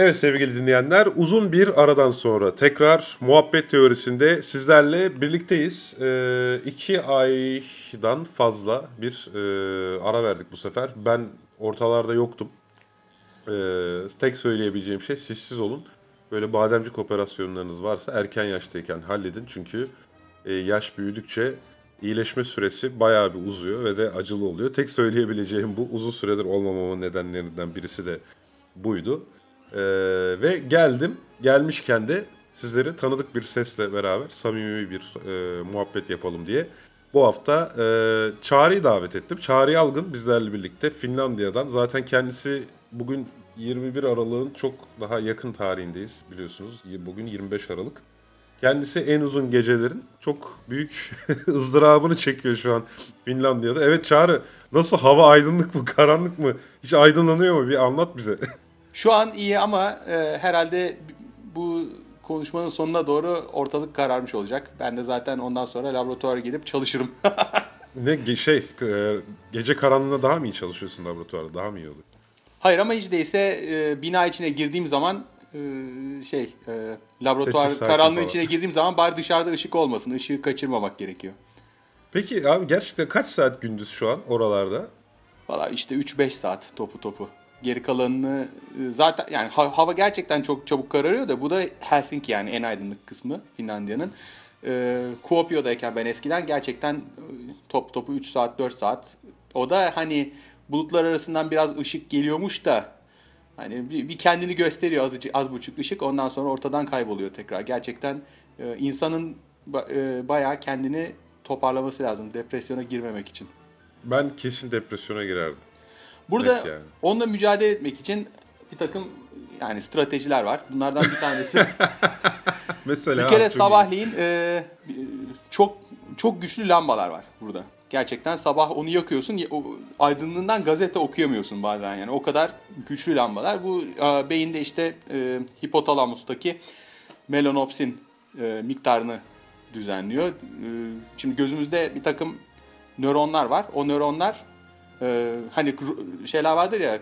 Evet sevgili dinleyenler uzun bir aradan sonra tekrar muhabbet teorisinde sizlerle birlikteyiz. Ee, iki aydan fazla bir e, ara verdik bu sefer. Ben ortalarda yoktum. Ee, tek söyleyebileceğim şey sessiz olun. Böyle bademcik operasyonlarınız varsa erken yaştayken halledin. Çünkü e, yaş büyüdükçe iyileşme süresi bayağı bir uzuyor ve de acılı oluyor. Tek söyleyebileceğim bu uzun süredir olmamamın nedenlerinden birisi de buydu. Ee, ve geldim. Gelmişken de sizleri tanıdık bir sesle beraber samimi bir e, muhabbet yapalım diye. Bu hafta e, Çağrı'yı davet ettim. Çağrı Algın bizlerle birlikte Finlandiya'dan. Zaten kendisi bugün 21 Aralık'ın çok daha yakın tarihindeyiz biliyorsunuz. Bugün 25 Aralık. Kendisi en uzun gecelerin çok büyük ızdırabını çekiyor şu an Finlandiya'da. Evet Çağrı nasıl hava aydınlık mı karanlık mı? Hiç aydınlanıyor mu? Bir anlat bize. Şu an iyi ama e, herhalde bu konuşmanın sonuna doğru ortalık kararmış olacak. Ben de zaten ondan sonra laboratuvara gidip çalışırım. ne şey e, gece karanlığında daha mı iyi çalışıyorsun laboratuvarda? Daha mı iyi olur? Hayır ama hiç değilse e, bina içine girdiğim zaman e, şey e, laboratuvar Sessiz, karanlığı falan. içine girdiğim zaman bari dışarıda ışık olmasın. Işığı kaçırmamak gerekiyor. Peki abi gerçekten kaç saat gündüz şu an oralarda? Valla işte 3-5 saat topu topu. Geri kalanını e, zaten yani ha- hava gerçekten çok çabuk kararıyor da bu da Helsinki yani en aydınlık kısmı Finlandiya'nın. E, Kuopio'dayken ben eskiden gerçekten e, top topu 3 saat 4 saat. O da hani bulutlar arasından biraz ışık geliyormuş da hani bir, bir kendini gösteriyor azıcık az buçuk ışık ondan sonra ortadan kayboluyor tekrar. Gerçekten e, insanın e, bayağı kendini toparlaması lazım depresyona girmemek için. Ben kesin depresyona girerdim. Burada Net yani. onunla mücadele etmek için bir takım yani stratejiler var. Bunlardan bir tanesi Mesela bir kere sabahleyin e, çok çok güçlü lambalar var burada. Gerçekten sabah onu yakıyorsun. aydınlığından gazete okuyamıyorsun bazen yani. O kadar güçlü lambalar. Bu e, beyinde işte e, hipotalamustaki melanopsin e, miktarını düzenliyor. E, şimdi gözümüzde bir takım nöronlar var. O nöronlar e, hani şeyler vardır ya e,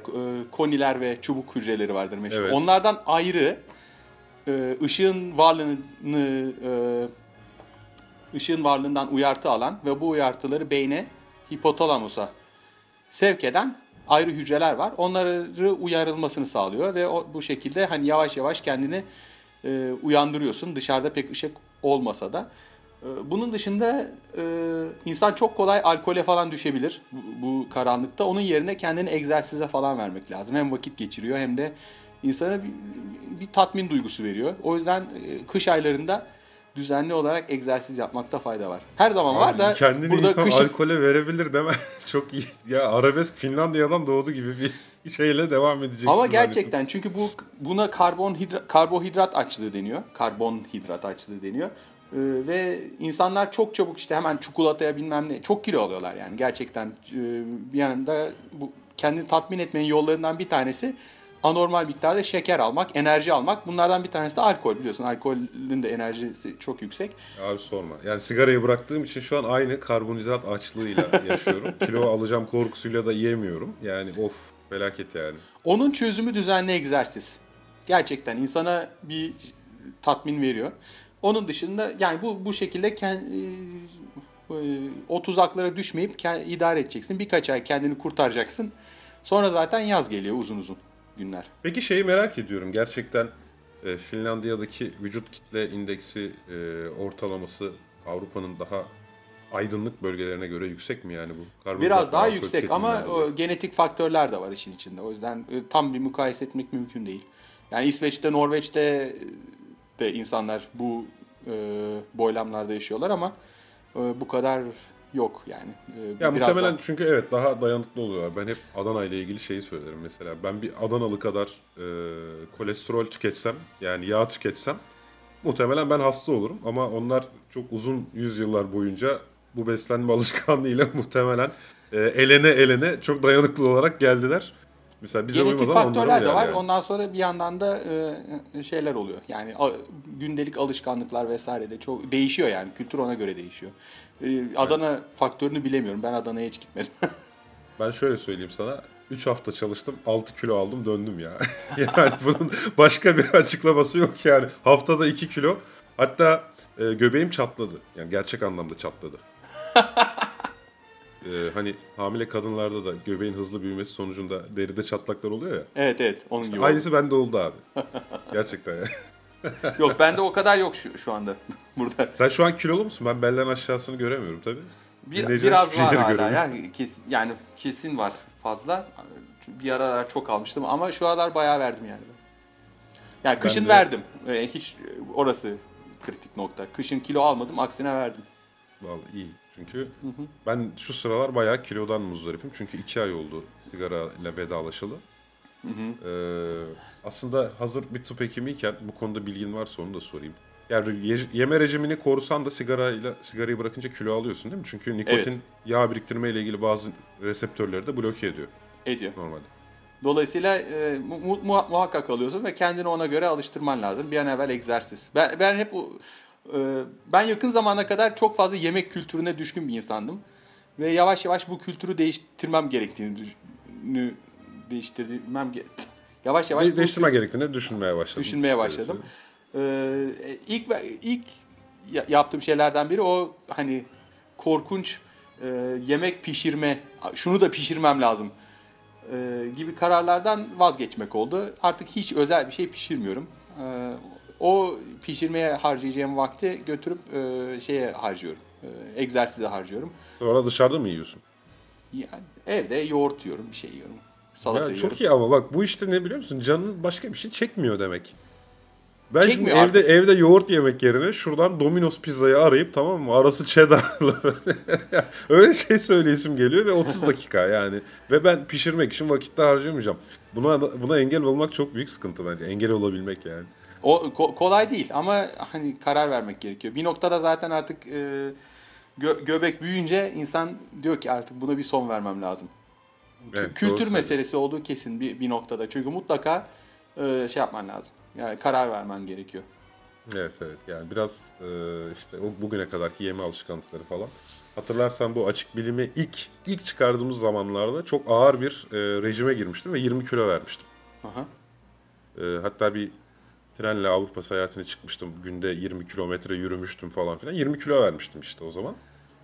koniler ve çubuk hücreleri vardır meşhur. Evet. Onlardan ayrı e, ışığın varlığını e, ışığın varlığından uyartı alan ve bu uyartıları beyne hipotalamusa sevk eden ayrı hücreler var. Onları uyarılmasını sağlıyor ve o, bu şekilde hani yavaş yavaş kendini e, uyandırıyorsun. Dışarıda pek ışık olmasa da. E, bunun dışında e, insan çok kolay alkole falan düşebilir bu, karanlıkta. Onun yerine kendini egzersize falan vermek lazım. Hem vakit geçiriyor hem de insana bir, bir tatmin duygusu veriyor. O yüzden e, kış aylarında düzenli olarak egzersiz yapmakta fayda var. Her zaman var Abi da kendini burada insan kışın alkole verebilir deme. çok iyi. Ya arabesk Finlandiya'dan doğdu gibi bir şeyle devam edeceksin. Ama zannettim. gerçekten çünkü bu buna karbonhidrat karbohidrat açlığı deniyor. Karbonhidrat açlığı deniyor. Ee, ve insanlar çok çabuk işte hemen çikolataya bilmem ne çok kilo alıyorlar yani gerçekten Ee, bir yanında bu kendini tatmin etmenin yollarından bir tanesi anormal miktarda şeker almak, enerji almak. Bunlardan bir tanesi de alkol biliyorsun. Alkolün de enerjisi çok yüksek. Abi sorma. Yani sigarayı bıraktığım için şu an aynı karbonhidrat açlığıyla yaşıyorum. Kilo alacağım korkusuyla da yiyemiyorum. Yani of felaket yani. Onun çözümü düzenli egzersiz. Gerçekten insana bir tatmin veriyor. Onun dışında yani bu bu şekilde kend, o tuzaklara düşmeyip idare edeceksin. Birkaç ay kendini kurtaracaksın. Sonra zaten yaz geliyor uzun uzun günler. Peki şeyi merak ediyorum. Gerçekten e, Finlandiya'daki vücut kitle indeksi e, ortalaması Avrupa'nın daha aydınlık bölgelerine göre yüksek mi yani bu? Biraz daha yüksek ama o, genetik faktörler de var işin içinde. O yüzden e, tam bir mukayese etmek mümkün değil. Yani İsveç'te, Norveç'te e, de insanlar bu e, boylamlarda yaşıyorlar ama e, bu kadar yok yani. E, Ya muhtemelen daha- çünkü evet daha dayanıklı oluyorlar. Ben hep Adana ile ilgili şeyi söylerim mesela. Ben bir Adanalı kadar e, kolesterol tüketsem yani yağ tüketsem muhtemelen ben hasta olurum. Ama onlar çok uzun yüzyıllar boyunca bu beslenme alışkanlığıyla muhtemelen e, elene elene çok dayanıklı olarak geldiler. Mesela bize Genetik faktörler de var. yani. Ondan sonra bir yandan da e, şeyler oluyor. Yani a- gündelik alışkanlıklar vesaire de çok değişiyor yani. Kültür ona göre değişiyor. E, Adana faktörünü bilemiyorum. Ben Adana'ya hiç gitmedim. Ben şöyle söyleyeyim sana. 3 hafta çalıştım 6 kilo aldım döndüm ya. yani bunun başka bir açıklaması yok yani. Haftada 2 kilo hatta e, göbeğim çatladı. Yani gerçek anlamda çatladı. E, hani hamile kadınlarda da göbeğin hızlı büyümesi sonucunda deride çatlaklar oluyor ya. Evet evet onun gibi. oldu. Aynısı bende oldu abi. Gerçekten ya. Yok bende o kadar yok şu, şu anda burada. Sen şu an kilolu musun? Ben belden aşağısını göremiyorum tabii. Bir, biraz hiçbir var hala göremiyor. yani kesin, yani kesin var fazla. Bir aralar çok almıştım ama şu aralar bayağı verdim yani. Yani kışın de- verdim. Ee, hiç orası kritik nokta. Kışın kilo almadım aksine verdim. Vallahi iyi. Çünkü ben şu sıralar bayağı kilodan muzdaripim. Çünkü iki ay oldu sigara ile vedalaşalı. Ee, aslında hazır bir tıp hekimiyken bu konuda bilgin varsa onu da sorayım. Yani ye- yeme rejimini korusan da sigarayla sigarayı bırakınca kilo alıyorsun değil mi? Çünkü nikotin Evet. yağ biriktirme ile ilgili bazı reseptörleri de bloke ediyor Ediyor. normalde. Dolayısıyla e, mu- mu- muha- muhakkak alıyorsun ve kendini ona göre alıştırman lazım. Bir an evvel egzersiz. Ben, ben hep ben yakın zamana kadar çok fazla yemek kültürüne düşkün bir insandım. Ve yavaş yavaş bu kültürü değiştirmem gerektiğini değiştirmem yavaş yavaş De- değiştirme gerektiğini düşünmeye başladım. Düşünmeye başladım. Ee, ilk ilk ya- yaptığım şeylerden biri o hani korkunç e, yemek pişirme, şunu da pişirmem lazım e, gibi kararlardan vazgeçmek oldu. Artık hiç özel bir şey pişirmiyorum. E, o pişirmeye harcayacağım vakti götürüp e, şeye harcıyorum. E, egzersize harcıyorum. Sonra dışarıda mı yiyorsun? Yani evde yoğurt yiyorum, bir şey yiyorum. Salata Ya yiyorum. çok iyi ama bak bu işte ne biliyor musun? Canın başka bir şey çekmiyor demek. Ben Çekmiyor şimdi evde artık. evde yoğurt yemek yerine şuradan Domino's pizzayı arayıp tamam mı? Arası cheddarlı. Öyle şey söyleyesim geliyor ve 30 dakika yani. Ve ben pişirmek için vakitte harcayamayacağım. Buna buna engel olmak çok büyük sıkıntı bence. Engel olabilmek yani. O ko- kolay değil ama hani karar vermek gerekiyor. Bir noktada zaten artık e, gö- göbek büyüyünce insan diyor ki artık buna bir son vermem lazım. Evet, Kültür meselesi olduğu kesin bir, bir noktada. Çünkü mutlaka e, şey yapman lazım. Yani karar vermen gerekiyor. Evet evet yani biraz e, işte o bugüne kadarki yeme alışkanlıkları falan. Hatırlarsan bu açık bilimi ilk ilk çıkardığımız zamanlarda çok ağır bir e, rejime girmiştim ve 20 kilo vermiştim. Aha. E, hatta bir trenle Avrupa seyahatine çıkmıştım. Günde 20 kilometre yürümüştüm falan filan. 20 kilo vermiştim işte o zaman.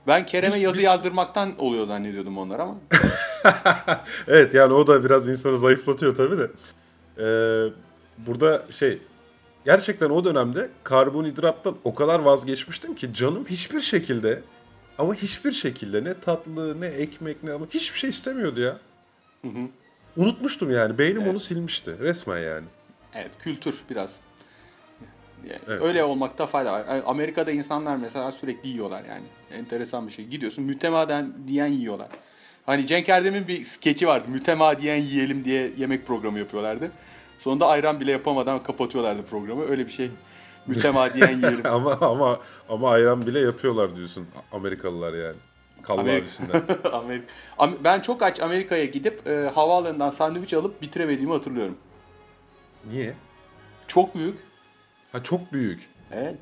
Ben Kerem'e yazı biz- yazdırmaktan oluyor zannediyordum onlar ama. Evet yani o da biraz insanı zayıflatıyor tabii de. E, burada şey gerçekten o dönemde karbonhidrattan o kadar vazgeçmiştim ki canım hiçbir şekilde ama hiçbir şekilde ne tatlı ne ekmek ne ama hiçbir şey istemiyordu ya. Unutmuştum yani. Beynim Evet. onu silmişti. Resmen yani. Evet kültür biraz. Evet. Öyle olmakta fayda var. Amerika'da insanlar mesela sürekli yiyorlar yani. Enteresan bir şey. Gidiyorsun mütemadiyen diyen yiyorlar. Hani Cenk Erdem'in bir skeçi vardı. Mütemadiyen yiyelim diye yemek programı yapıyorlardı. Sonunda ayran bile yapamadan kapatıyorlardı programı. Öyle bir şey. Mütemadiyen yiyelim. ama ama ama ayran bile yapıyorlar diyorsun Amerikalılar yani. Kallı Amerika- abisinden. Amerika. Am- Ben çok aç Amerika'ya gidip e, havaalanından sandviç alıp bitiremediğimi hatırlıyorum. Niye? Çok büyük. Ha çok büyük. Evet.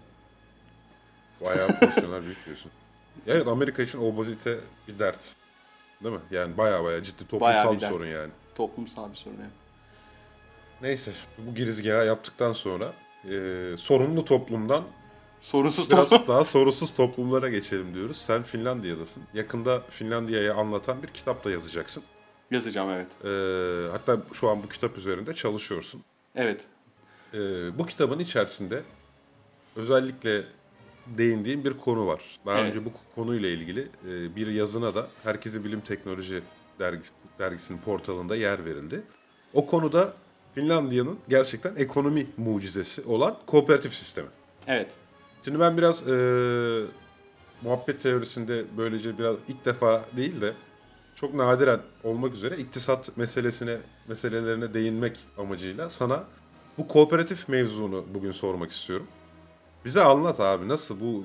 Bayağı porsiyonlar büyük diyorsun. Evet Amerika için obezite bir dert. Değil mi? Yani bayağı bayağı ciddi toplumsal Bayağı bir bir dert. sorun yani. Toplumsal bir sorun. yani. Neyse bu girizgahı yaptıktan sonra e, sorunlu toplumdan Sorunsuz biraz toplum. daha sorusuz toplumlara geçelim diyoruz. Sen Finlandiya'dasın. Yakında Finlandiya'yı anlatan bir kitap da yazacaksın. Yazacağım evet. E, hatta şu an bu kitap üzerinde çalışıyorsun. Evet. E, bu kitabın içerisinde özellikle değindiğim bir konu var. Daha Evet. önce bu konuyla ilgili e, bir yazına da Herkesi Bilim Teknoloji dergisi, dergisinin portalında yer verildi. O konuda Finlandiya'nın gerçekten ekonomi mucizesi olan kooperatif sistemi. Evet. Şimdi ben biraz e, muhabbet teorisinde böylece biraz ilk defa değil de çok nadiren olmak üzere iktisat meselesine meselelerine değinmek amacıyla sana bu kooperatif mevzunu bugün sormak istiyorum. Bize anlat abi nasıl bu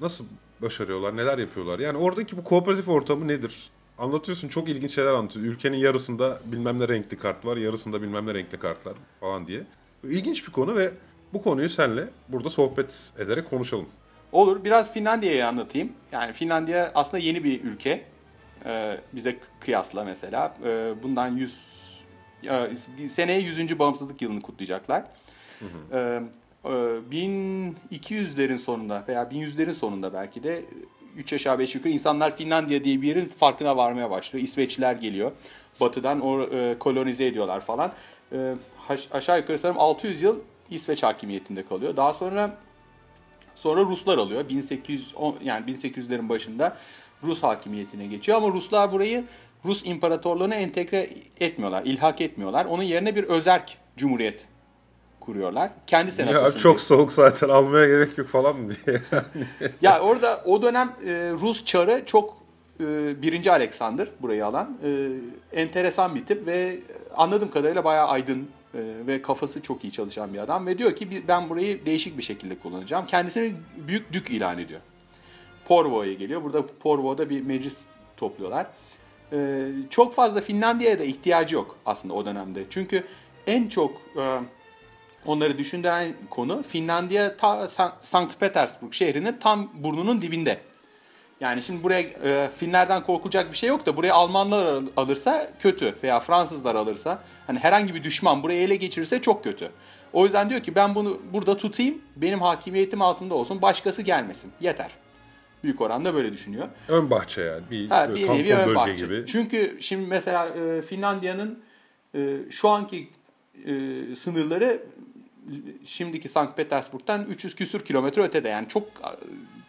nasıl başarıyorlar, neler yapıyorlar? Yani oradaki bu kooperatif ortamı nedir? Anlatıyorsun çok ilginç şeyler anlatıyorsun. Ülkenin yarısında bilmem ne renkli kart var, yarısında bilmem ne renkli kartlar falan diye. İlginç bir konu ve bu konuyu senle burada sohbet ederek konuşalım. Olur. Biraz Finlandiya'yı anlatayım. Yani Finlandiya aslında yeni bir ülke. E, bize kıyasla mesela e, bundan 100 e, seneye 100. bağımsızlık yılını kutlayacaklar. Hı hı. E, 1200'lerin sonunda veya 1100'lerin sonunda belki de 3 aşağı 5 yukarı insanlar Finlandiya diye bir yerin farkına varmaya başlıyor. İsveçliler geliyor. Batıdan o e, kolonize ediyorlar falan. E, aşağı yukarı sanırım 600 yıl İsveç hakimiyetinde kalıyor. Daha sonra sonra Ruslar alıyor. 1800 yani 1800'lerin başında Rus hakimiyetine geçiyor ama Ruslar burayı Rus imparatorluğuna entegre etmiyorlar, ilhak etmiyorlar. Onun yerine bir özerk cumhuriyet kuruyorlar. Kendi senatosunu. Ya çok soğuk zaten almaya gerek yok falan mı diye. ya orada o dönem e, Rus çarı çok e, birinci Alexander burayı alan e, enteresan bir tip ve anladığım kadarıyla bayağı aydın e, ve kafası çok iyi çalışan bir adam ve diyor ki ben burayı değişik bir şekilde kullanacağım. Kendisini büyük dük ilan ediyor. Porvo'ya geliyor. Burada Porvo'da bir meclis topluyorlar. E, çok fazla Finlandiya'ya da ihtiyacı yok aslında o dönemde. Çünkü en çok e, onları düşündüren konu Finlandiya ta Sankt Petersburg şehrinin tam burnunun dibinde. Yani şimdi buraya e, Finlerden korkulacak bir şey yok da buraya Almanlar alırsa kötü veya Fransızlar alırsa hani herhangi bir düşman burayı ele geçirirse çok kötü. O yüzden diyor ki ben bunu burada tutayım benim hakimiyetim altında olsun başkası gelmesin yeter. Büyük oranda böyle düşünüyor. Ön bahçe yani bir, ha, bir nevi ön bahçe. Gibi. Çünkü şimdi mesela e, Finlandiya'nın e, şu anki e, sınırları şimdiki Sankt Petersburg'dan 300 küsür kilometre ötede yani çok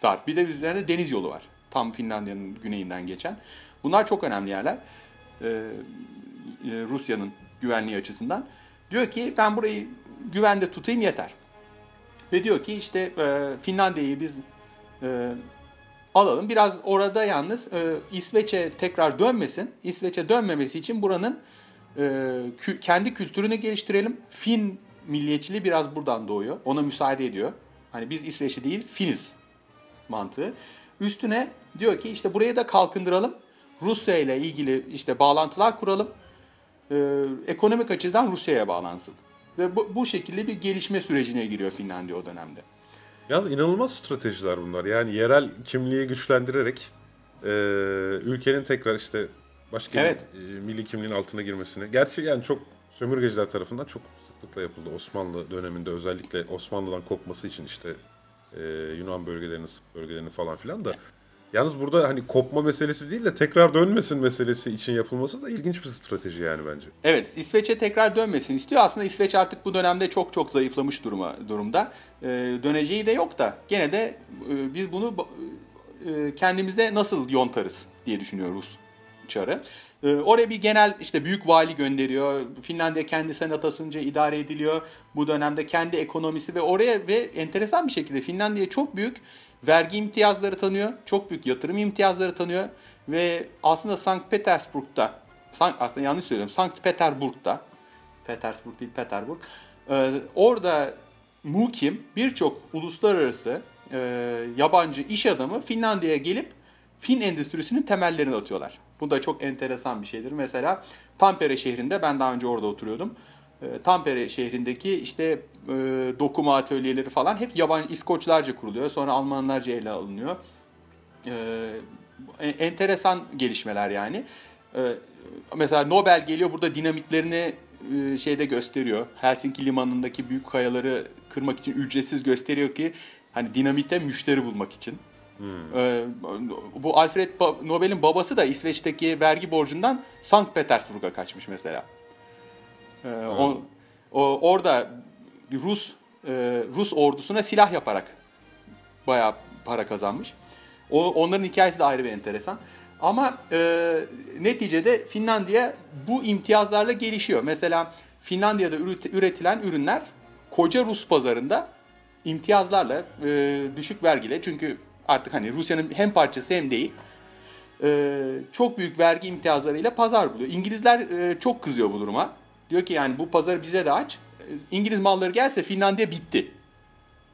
dar. Bir de üzerinde deniz yolu var. Tam Finlandiya'nın güneyinden geçen. Bunlar çok önemli yerler. Ee, e, Rusya'nın güvenliği açısından. Diyor ki ben burayı güvende tutayım yeter. Ve diyor ki işte e, Finlandiya'yı biz e, alalım. Biraz orada yalnız e, İsveç'e tekrar dönmesin. İsveç'e dönmemesi için buranın e, kü, kendi kültürünü geliştirelim. Fin milliyetçiliği biraz buradan doğuyor. Ona müsaade ediyor. Hani biz İsveçli değiliz, Finiz mantığı. Üstüne diyor ki işte burayı da kalkındıralım. Rusya ile ilgili işte bağlantılar kuralım. Ee, ekonomik açıdan Rusya'ya bağlansın. Ve bu, bu şekilde bir gelişme sürecine giriyor Finlandiya o dönemde. Ya inanılmaz stratejiler bunlar. Yani yerel kimliği güçlendirerek e, ülkenin tekrar işte başka evet. e, milli kimliğin altına girmesini. Gerçi yani çok sömürgeciler tarafından çok sıklıkla yapıldı. Osmanlı döneminde özellikle Osmanlı'dan kopması için işte e, Yunan bölgelerini, bölgelerini falan filan da. Yalnız burada hani kopma meselesi değil de tekrar dönmesin meselesi için yapılması da ilginç bir strateji yani bence. Evet, İsveç'e tekrar dönmesin istiyor. Aslında İsveç artık bu dönemde çok çok zayıflamış duruma durumda. Ee, döneceği de yok da gene de e, biz bunu e, kendimize nasıl yontarız diye düşünüyor Rus çarı. Ee, oraya bir genel işte büyük vali gönderiyor. Finlandiya kendi senatasınca idare ediliyor. Bu dönemde kendi ekonomisi ve oraya ve enteresan bir şekilde Finlandiya çok büyük vergi imtiyazları tanıyor. Çok büyük yatırım imtiyazları tanıyor. Ve aslında Sankt Petersburg'da aslında yanlış söylüyorum. Sankt Peterburg'da Petersburg değil Peterburg. Ee, orada mukim birçok uluslararası e, yabancı iş adamı Finlandiya'ya gelip Fin endüstrisinin temellerini atıyorlar. Bu da çok enteresan bir şeydir. Mesela Tampere şehrinde ben daha önce orada oturuyordum. E, Tampere şehrindeki işte e, dokuma atölyeleri falan hep yabancı İskoçlarca kuruluyor. Sonra Almanlarca ele alınıyor. E, enteresan gelişmeler yani. E, mesela Nobel geliyor burada dinamitlerini e, şeyde gösteriyor. Helsinki limanındaki büyük kayaları kırmak için ücretsiz gösteriyor ki hani dinamite müşteri bulmak için. Hmm. Ee, bu Alfred Nobel'in babası da İsveç'teki vergi borcundan Sankt Petersburg'a kaçmış mesela. Ee, o, o orada Rus e, Rus ordusuna silah yaparak bayağı para kazanmış. O, onların hikayesi de ayrı bir enteresan. Ama e, neticede Finlandiya bu imtiyazlarla gelişiyor. Mesela Finlandiya'da üretilen ürünler koca Rus pazarında imtiyazlarla, e, düşük vergiyle çünkü artık hani Rusya'nın hem parçası hem değil e, çok büyük vergi imtiyazlarıyla pazar buluyor. İngilizler e, çok kızıyor bu duruma. Diyor ki yani bu pazarı bize de aç. İngiliz malları gelse Finlandiya bitti.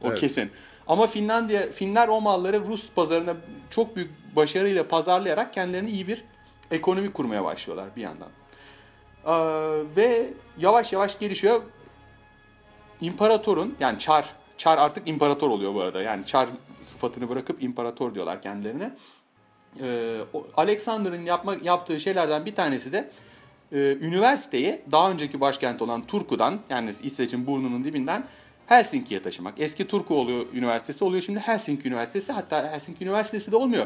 O evet. kesin. Ama Finlandiya Finler o malları Rus pazarına çok büyük başarıyla pazarlayarak kendilerine iyi bir ekonomi kurmaya başlıyorlar bir yandan. Ee, ve yavaş yavaş gelişiyor. İmparatorun yani Çar Çar artık imparator oluyor bu arada. Yani Çar sıfatını bırakıp imparator diyorlar kendilerine. e, o- Alexander'ın yapma, yaptığı şeylerden bir tanesi de e, üniversiteyi daha önceki başkent olan Turku'dan yani İsveç'in burnunun dibinden Helsinki'ye taşımak. Eski Turku oluyor üniversitesi oluyor şimdi Helsinki Üniversitesi hatta Helsinki Üniversitesi de olmuyor.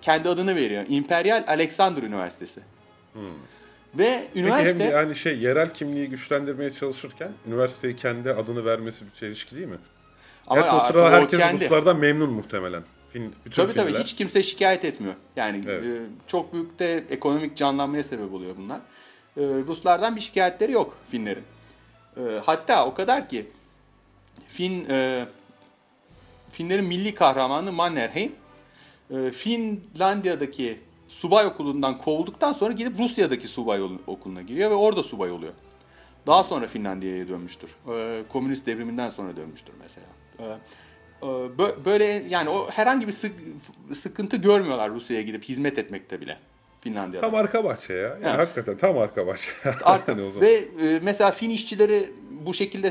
Kendi adını veriyor. İmperial Alexander Üniversitesi. Ve Peki üniversite hem yani şey yerel kimliği güçlendirmeye çalışırken üniversiteyi kendi adını vermesi bir çelişki değil mi? ama Gerçi o sırada herkes kendi. Ruslardan memnun muhtemelen. Fin, bütün Tabii tabii Finliler. hiç kimse şikayet etmiyor. Yani Evet. e, çok büyük de ekonomik canlanmaya sebep oluyor bunlar. E, Ruslardan bir şikayetleri yok Finlerin. E, hatta o kadar ki Fin e, Finlerin milli kahramanı Mannerheim e, Finlandiya'daki subay okulundan kovulduktan sonra gidip Rusya'daki subay okuluna giriyor ve orada subay oluyor. Daha sonra Finlandiya'ya dönmüştür. E, komünist devriminden sonra dönmüştür mesela. E, e, bö- böyle yani o herhangi bir sık- sıkıntı görmüyorlar Rusya'ya gidip hizmet etmekte bile Finlandiya'da. Tam arka bahçe ya. Yani Evet. Hakikaten tam arka bahçe. Arka. O zaman. Ve e, mesela Fin işçileri bu şekilde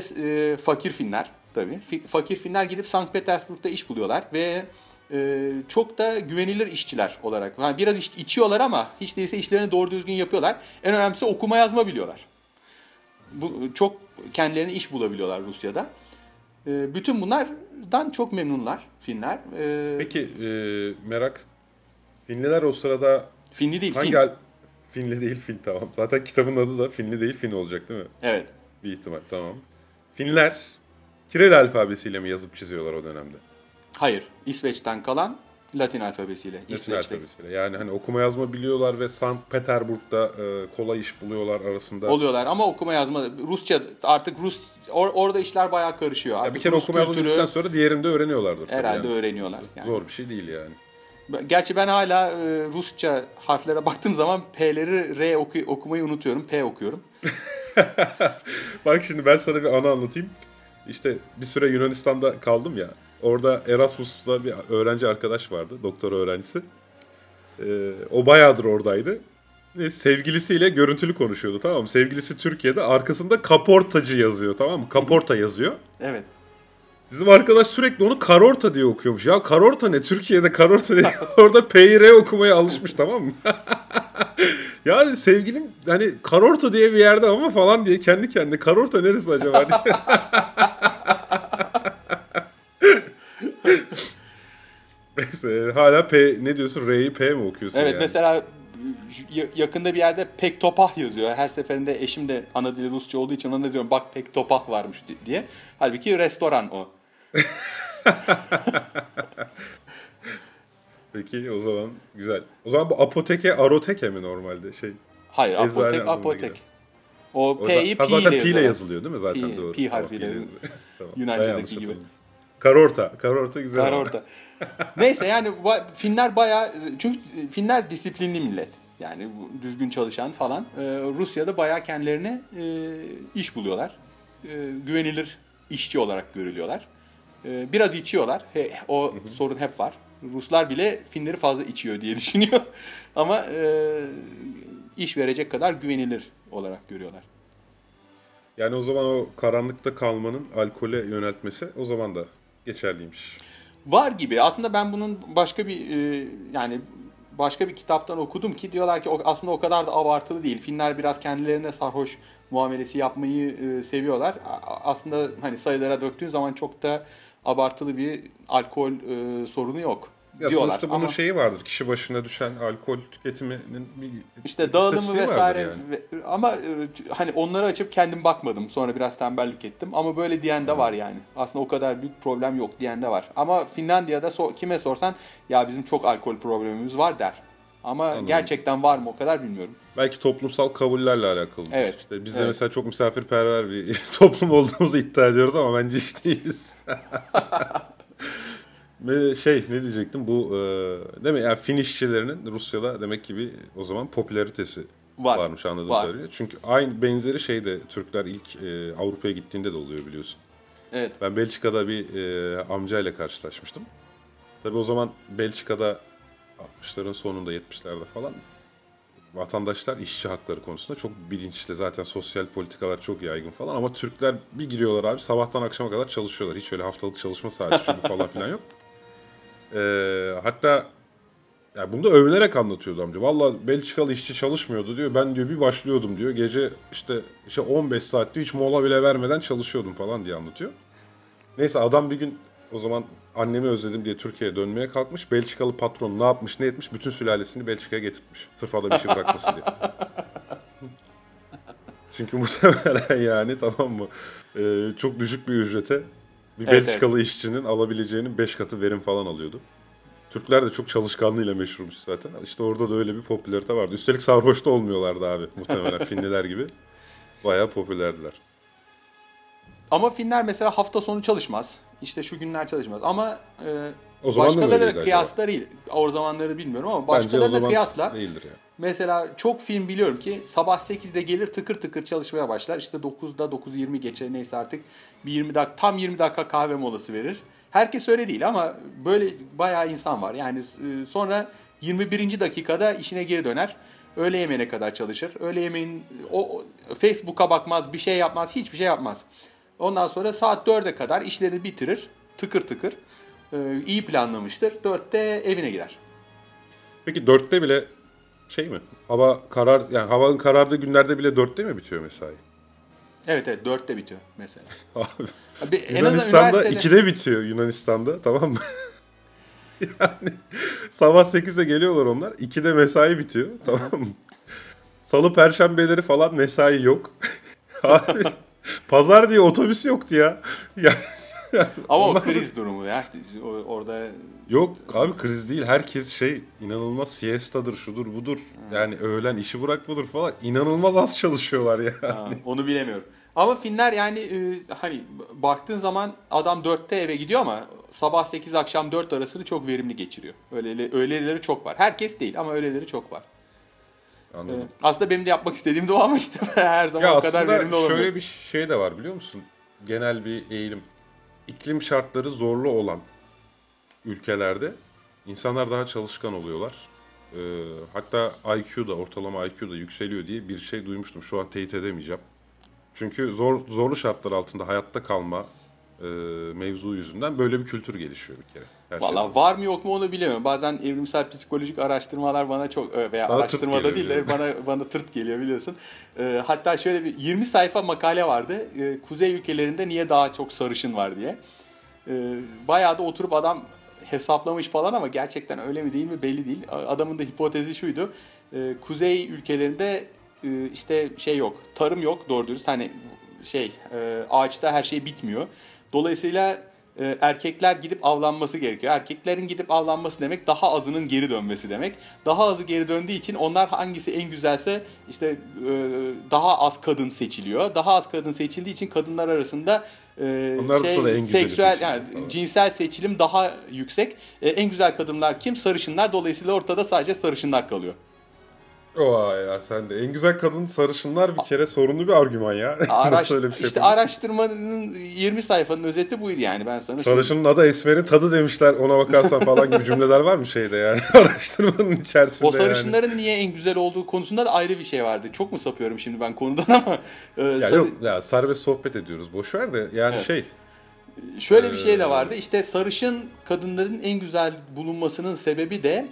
e, fakir Finler tabii. Fakir Finler gidip Sankt Petersburg'da iş buluyorlar ve e, çok da güvenilir işçiler olarak. Yani biraz iç- içiyorlar ama hiç değilse işlerini doğru düzgün yapıyorlar. En önemlisi okuma yazma biliyorlar. Bu çok kendilerine iş bulabiliyorlar Rusya'da. E, bütün bunlardan çok memnunlar Finler. E, Peki e, merak. Finliler o sırada Finli değil, hangi Fin. al- Finli değil Fin tamam. Zaten kitabın adı da Finli değil Fin olacak değil mi? Evet. Bir ihtimal tamam. Finler Kiril alfabesiyle mi yazıp çiziyorlar o dönemde? Hayır. İsveç'ten kalan Latin alfabesiyle. Latin İsveç'te. alfabesiyle. Yani hani okuma yazma biliyorlar ve Sankt Peterburg'da e, kolay iş buluyorlar arasında. oluyorlar ama okuma yazma Rusça artık Rus or- orada işler bayağı karışıyor. Ya Artık bir kere Rus okuma yazma kültürü bildikten sonra diğerini de öğreniyorlardır. tabii herhalde yani. öğreniyorlar. Yani. Zor bir şey değil yani. Gerçi ben hala e, Rusça harflere baktığım zaman P'leri R oku- okumayı unutuyorum. P okuyorum. Bak şimdi ben sana bir anı anlatayım. İşte bir süre Yunanistan'da kaldım ya. Orada Erasmus'ta bir öğrenci arkadaş vardı. Doktor öğrencisi. Ee, o bayağıdır oradaydı. Ve sevgilisiyle görüntülü konuşuyordu tamam mı? Sevgilisi Türkiye'de arkasında kaportacı yazıyor tamam mı? Kaporta yazıyor. Evet. Bizim arkadaş sürekli onu karorta diye okuyormuş. Ya karorta ne? Türkiye'de karorta ne? Orada PYR okumaya alışmış tamam mı? yani sevgilim hani karorta diye bir yerde ama falan diye kendi kendine karorta neresi acaba diye. Neyse hala P ne diyorsun? R'yi P mi okuyorsun Evet yani? mesela yakında bir yerde pek topah yazıyor. Her seferinde eşim de ana dili Rusça olduğu için ona diyorum bak pek topah varmış di- diye. Halbuki restoran o. Peki o zaman güzel. O zaman bu apoteke aroteke mi normalde şey? Hayır apotek apotek. geliyor. O P'yi P ile zaten P ile yazılıyor değil mi zaten Pi- doğru. Tamam, harfiyle. P ile yazılıyor. Tamam, Yunanca'daki gibi. Karorta. Karorta güzel. Karorta. Neyse yani Finler bayağı çünkü Finler disiplinli millet. Yani bu düzgün çalışan falan. Ee, Rusya'da bayağı kendilerine e, iş buluyorlar. E, güvenilir işçi olarak görülüyorlar. E, biraz içiyorlar. He, o sorun hep var. Ruslar bile Finleri fazla içiyor diye düşünüyor. Ama e, iş verecek kadar güvenilir olarak görüyorlar. Yani o zaman o karanlıkta kalmanın alkole yöneltmesi o zaman da geçerliymiş. Var gibi. Aslında ben bunun başka bir e, yani başka bir kitaptan okudum ki diyorlar ki aslında o kadar da abartılı değil. Finler biraz kendilerine sarhoş muamelesi yapmayı e, seviyorlar. Aslında hani sayılara döktüğün zaman çok da abartılı bir alkol e, sorunu yok Ya diyorlar. sonuçta bunun Ama şeyi vardır. Kişi başına düşen alkol tüketiminin bir işte dağılımı vesaire yani. ama e, hani onları açıp kendim bakmadım. Sonra biraz tembellik ettim ama böyle diyen de var yani. Aslında o kadar büyük problem yok diyen de var. Ama Finlandiya'da so- kime sorsan ya bizim çok alkol problemimiz var der. Ama gerçekten var mı o kadar bilmiyorum. Belki toplumsal kabullerle alakalı. Evet. İşte biz de Evet. mesela çok misafirperver bir toplum olduğumuzu iddia ediyoruz ama bence hiç değiliz. Ve şey ne diyecektim bu e, değil mi yani Fin işçilerinin Rusya'da demek ki bir o zaman popülaritesi Var. varmış anladığım Var. kadarıyla. Çünkü aynı benzeri şey de Türkler ilk e, Avrupa'ya gittiğinde de oluyor biliyorsun. Evet. Ben Belçika'da bir e, amcayla karşılaşmıştım. Tabii o zaman Belçika'da 60'ların sonunda 70'lerde falan vatandaşlar işçi hakları konusunda çok bilinçli. Zaten sosyal politikalar çok yaygın falan ama Türkler bir giriyorlar abi sabahtan akşama kadar çalışıyorlar. Hiç öyle haftalık çalışma saati falan filan yok. E, hatta Ya bunu da övünerek anlatıyordu amca. Valla Belçikalı işçi çalışmıyordu diyor. Ben diyor bir başlıyordum diyor. Gece işte işte 15 saat diyor hiç mola bile vermeden çalışıyordum falan diye anlatıyor. Neyse adam bir gün o zaman annemi özledim diye Türkiye'ye dönmeye kalkmış. Belçikalı patron ne yapmış ne etmiş bütün sülalesini Belçika'ya getirtmiş. Sırf adam işi bırakmasın diye. Çünkü muhtemelen yani tamam mı? Ee, çok düşük bir ücrete bir Evet, Belçikalı işçinin alabileceğinin 5 katı verim falan alıyordu. Türkler de çok çalışkanlığıyla meşhurmuş zaten. İşte orada da öyle bir popülarite vardı. Üstelik sarhoş da olmuyorlardı abi muhtemelen Finliler gibi. Bayağı popülerdiler. Ama Finler mesela hafta sonu çalışmaz. İşte şu günler çalışmaz. Ama e, O zaman öyleydi kıyaslarıyla, o zamanları bilmiyorum ama başkalarıyla kıyasla değildir yani. Mesela çok film biliyorum ki sabah 8'de gelir tıkır tıkır çalışmaya başlar. İşte 9'da 9.20 geçe neyse artık bir 20 dakika tam 20 dakika kahve molası verir. Herkes öyle değil ama böyle bayağı insan var. Yani e, sonra 21. dakikada işine geri döner. Öğle yemeğine kadar çalışır. Öğle yemeğin o Facebook'a bakmaz, bir şey yapmaz, hiçbir şey yapmaz. Ondan sonra saat 4'e kadar işleri bitirir. Tıkır tıkır. E, iyi planlamıştır. 4'te evine gider. Peki dörtte bile şey mi? Hava karar yani havanın karardığı günlerde bile dörtte mi bitiyor mesai? Evet evet 4'te bitiyor mesela. Abi, Bir, en Yunanistan'da. 2'de bitiyor Yunanistan'da tamam mı? yani sabah 8'de geliyorlar onlar. 2'de mesai bitiyor tamam mı? Salı perşembeleri falan mesai yok. Abi pazar diye otobüs yoktu ya. ya Ama o kriz durumu ya. Orada Yok abi kriz değil. Herkes şey inanılmaz siestadır, şudur budur. Yani öğlen işi bırakmadır falan. İnanılmaz az çalışıyorlar ya. ha, onu bilemiyorum. Ama Finler yani e, hani baktığın zaman adam 4'te eve gidiyor ama sabah 8 akşam 4 arasını çok verimli geçiriyor. Öyle öyleleri çok var. Herkes değil ama öyleleri çok var. E, Anladım. aslında benim de yapmak istediğim de o ama işte her zaman Ya o kadar verimli olamıyor. şöyle bir şey de var biliyor musun? Genel bir eğilim. İklim şartları zorlu olan ülkelerde insanlar daha çalışkan oluyorlar. Ee, hatta IQ da ortalama IQ da yükseliyor diye bir şey duymuştum. Şu an teyit edemeyeceğim. Çünkü zor zorlu şartlar altında hayatta kalma e, mevzu yüzünden böyle bir kültür gelişiyor bir kere. Her şeyden Valla var mı yok mu onu bilemiyorum. Bazen evrimsel psikolojik araştırmalar bana çok e, veya Bana araştırmada değil de bana bana tırt geliyor biliyorsun. E, hatta şöyle bir 20 sayfa makale vardı. E, kuzey ülkelerinde niye daha çok sarışın var diye. E, bayağı da oturup adam hesaplamış falan ama gerçekten öyle mi değil mi belli değil. Adamın da hipotezi şuydu. E, kuzey ülkelerinde e, işte şey yok, tarım yok doğru dürüst. Hani şey e, ağaçta her şey bitmiyor. Dolayısıyla e, erkekler gidip avlanması gerekiyor. Erkeklerin gidip avlanması demek daha azının geri dönmesi demek. Daha azı geri döndüğü için onlar hangisi en güzelse işte e, daha az kadın seçiliyor. Daha az kadın seçildiği için kadınlar arasında e, Onlar şey seksüel yani falan. cinsel seçilim daha yüksek. E, en güzel kadınlar kim? Sarışınlar. Dolayısıyla ortada sadece sarışınlar kalıyor. Vay ya sen de. En güzel kadın sarışınlar bir kere sorunlu bir argüman ya. Araş, Nasıl öyle bir şey işte yapabilirsin? araştırmanın 20 sayfanın özeti buydu yani ben sana. Sarışının adı Esmer'in tadı demişler ona bakarsan falan gibi cümleler var mı şeyde yani araştırmanın içerisinde O sarışınların niye en güzel olduğu konusunda da ayrı bir şey vardı. Çok mu sapıyorum şimdi ben konudan ama e, yani. Ya sarı- yok ya serbest sohbet ediyoruz boş ver de yani Evet. şey şöyle bir şey Ee, de vardı. İşte sarışın kadınların en güzel bulunmasının sebebi de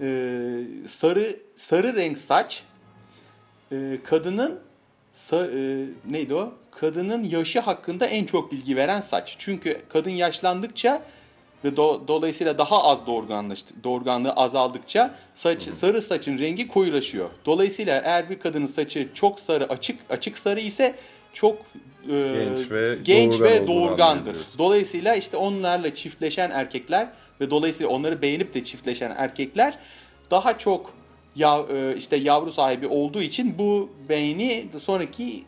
e, sarı sarı renk saç e, kadının sa- e, neydi o? Kadının yaşı hakkında en çok bilgi veren saç. Çünkü kadın yaşlandıkça ve do- dolayısıyla daha az doğurganlaştı, doğurganlığı azaldıkça saç, sarı saçın rengi koyulaşıyor. Dolayısıyla eğer bir kadının saçı çok sarı, açık açık sarı ise çok e, Genç ve genç doğurgan ve doğurgandır. Dolayısıyla işte onlarla çiftleşen erkekler ve dolayısıyla onları beğenip de çiftleşen erkekler daha çok ya, e, işte yavru sahibi olduğu için bu beğeni sonraki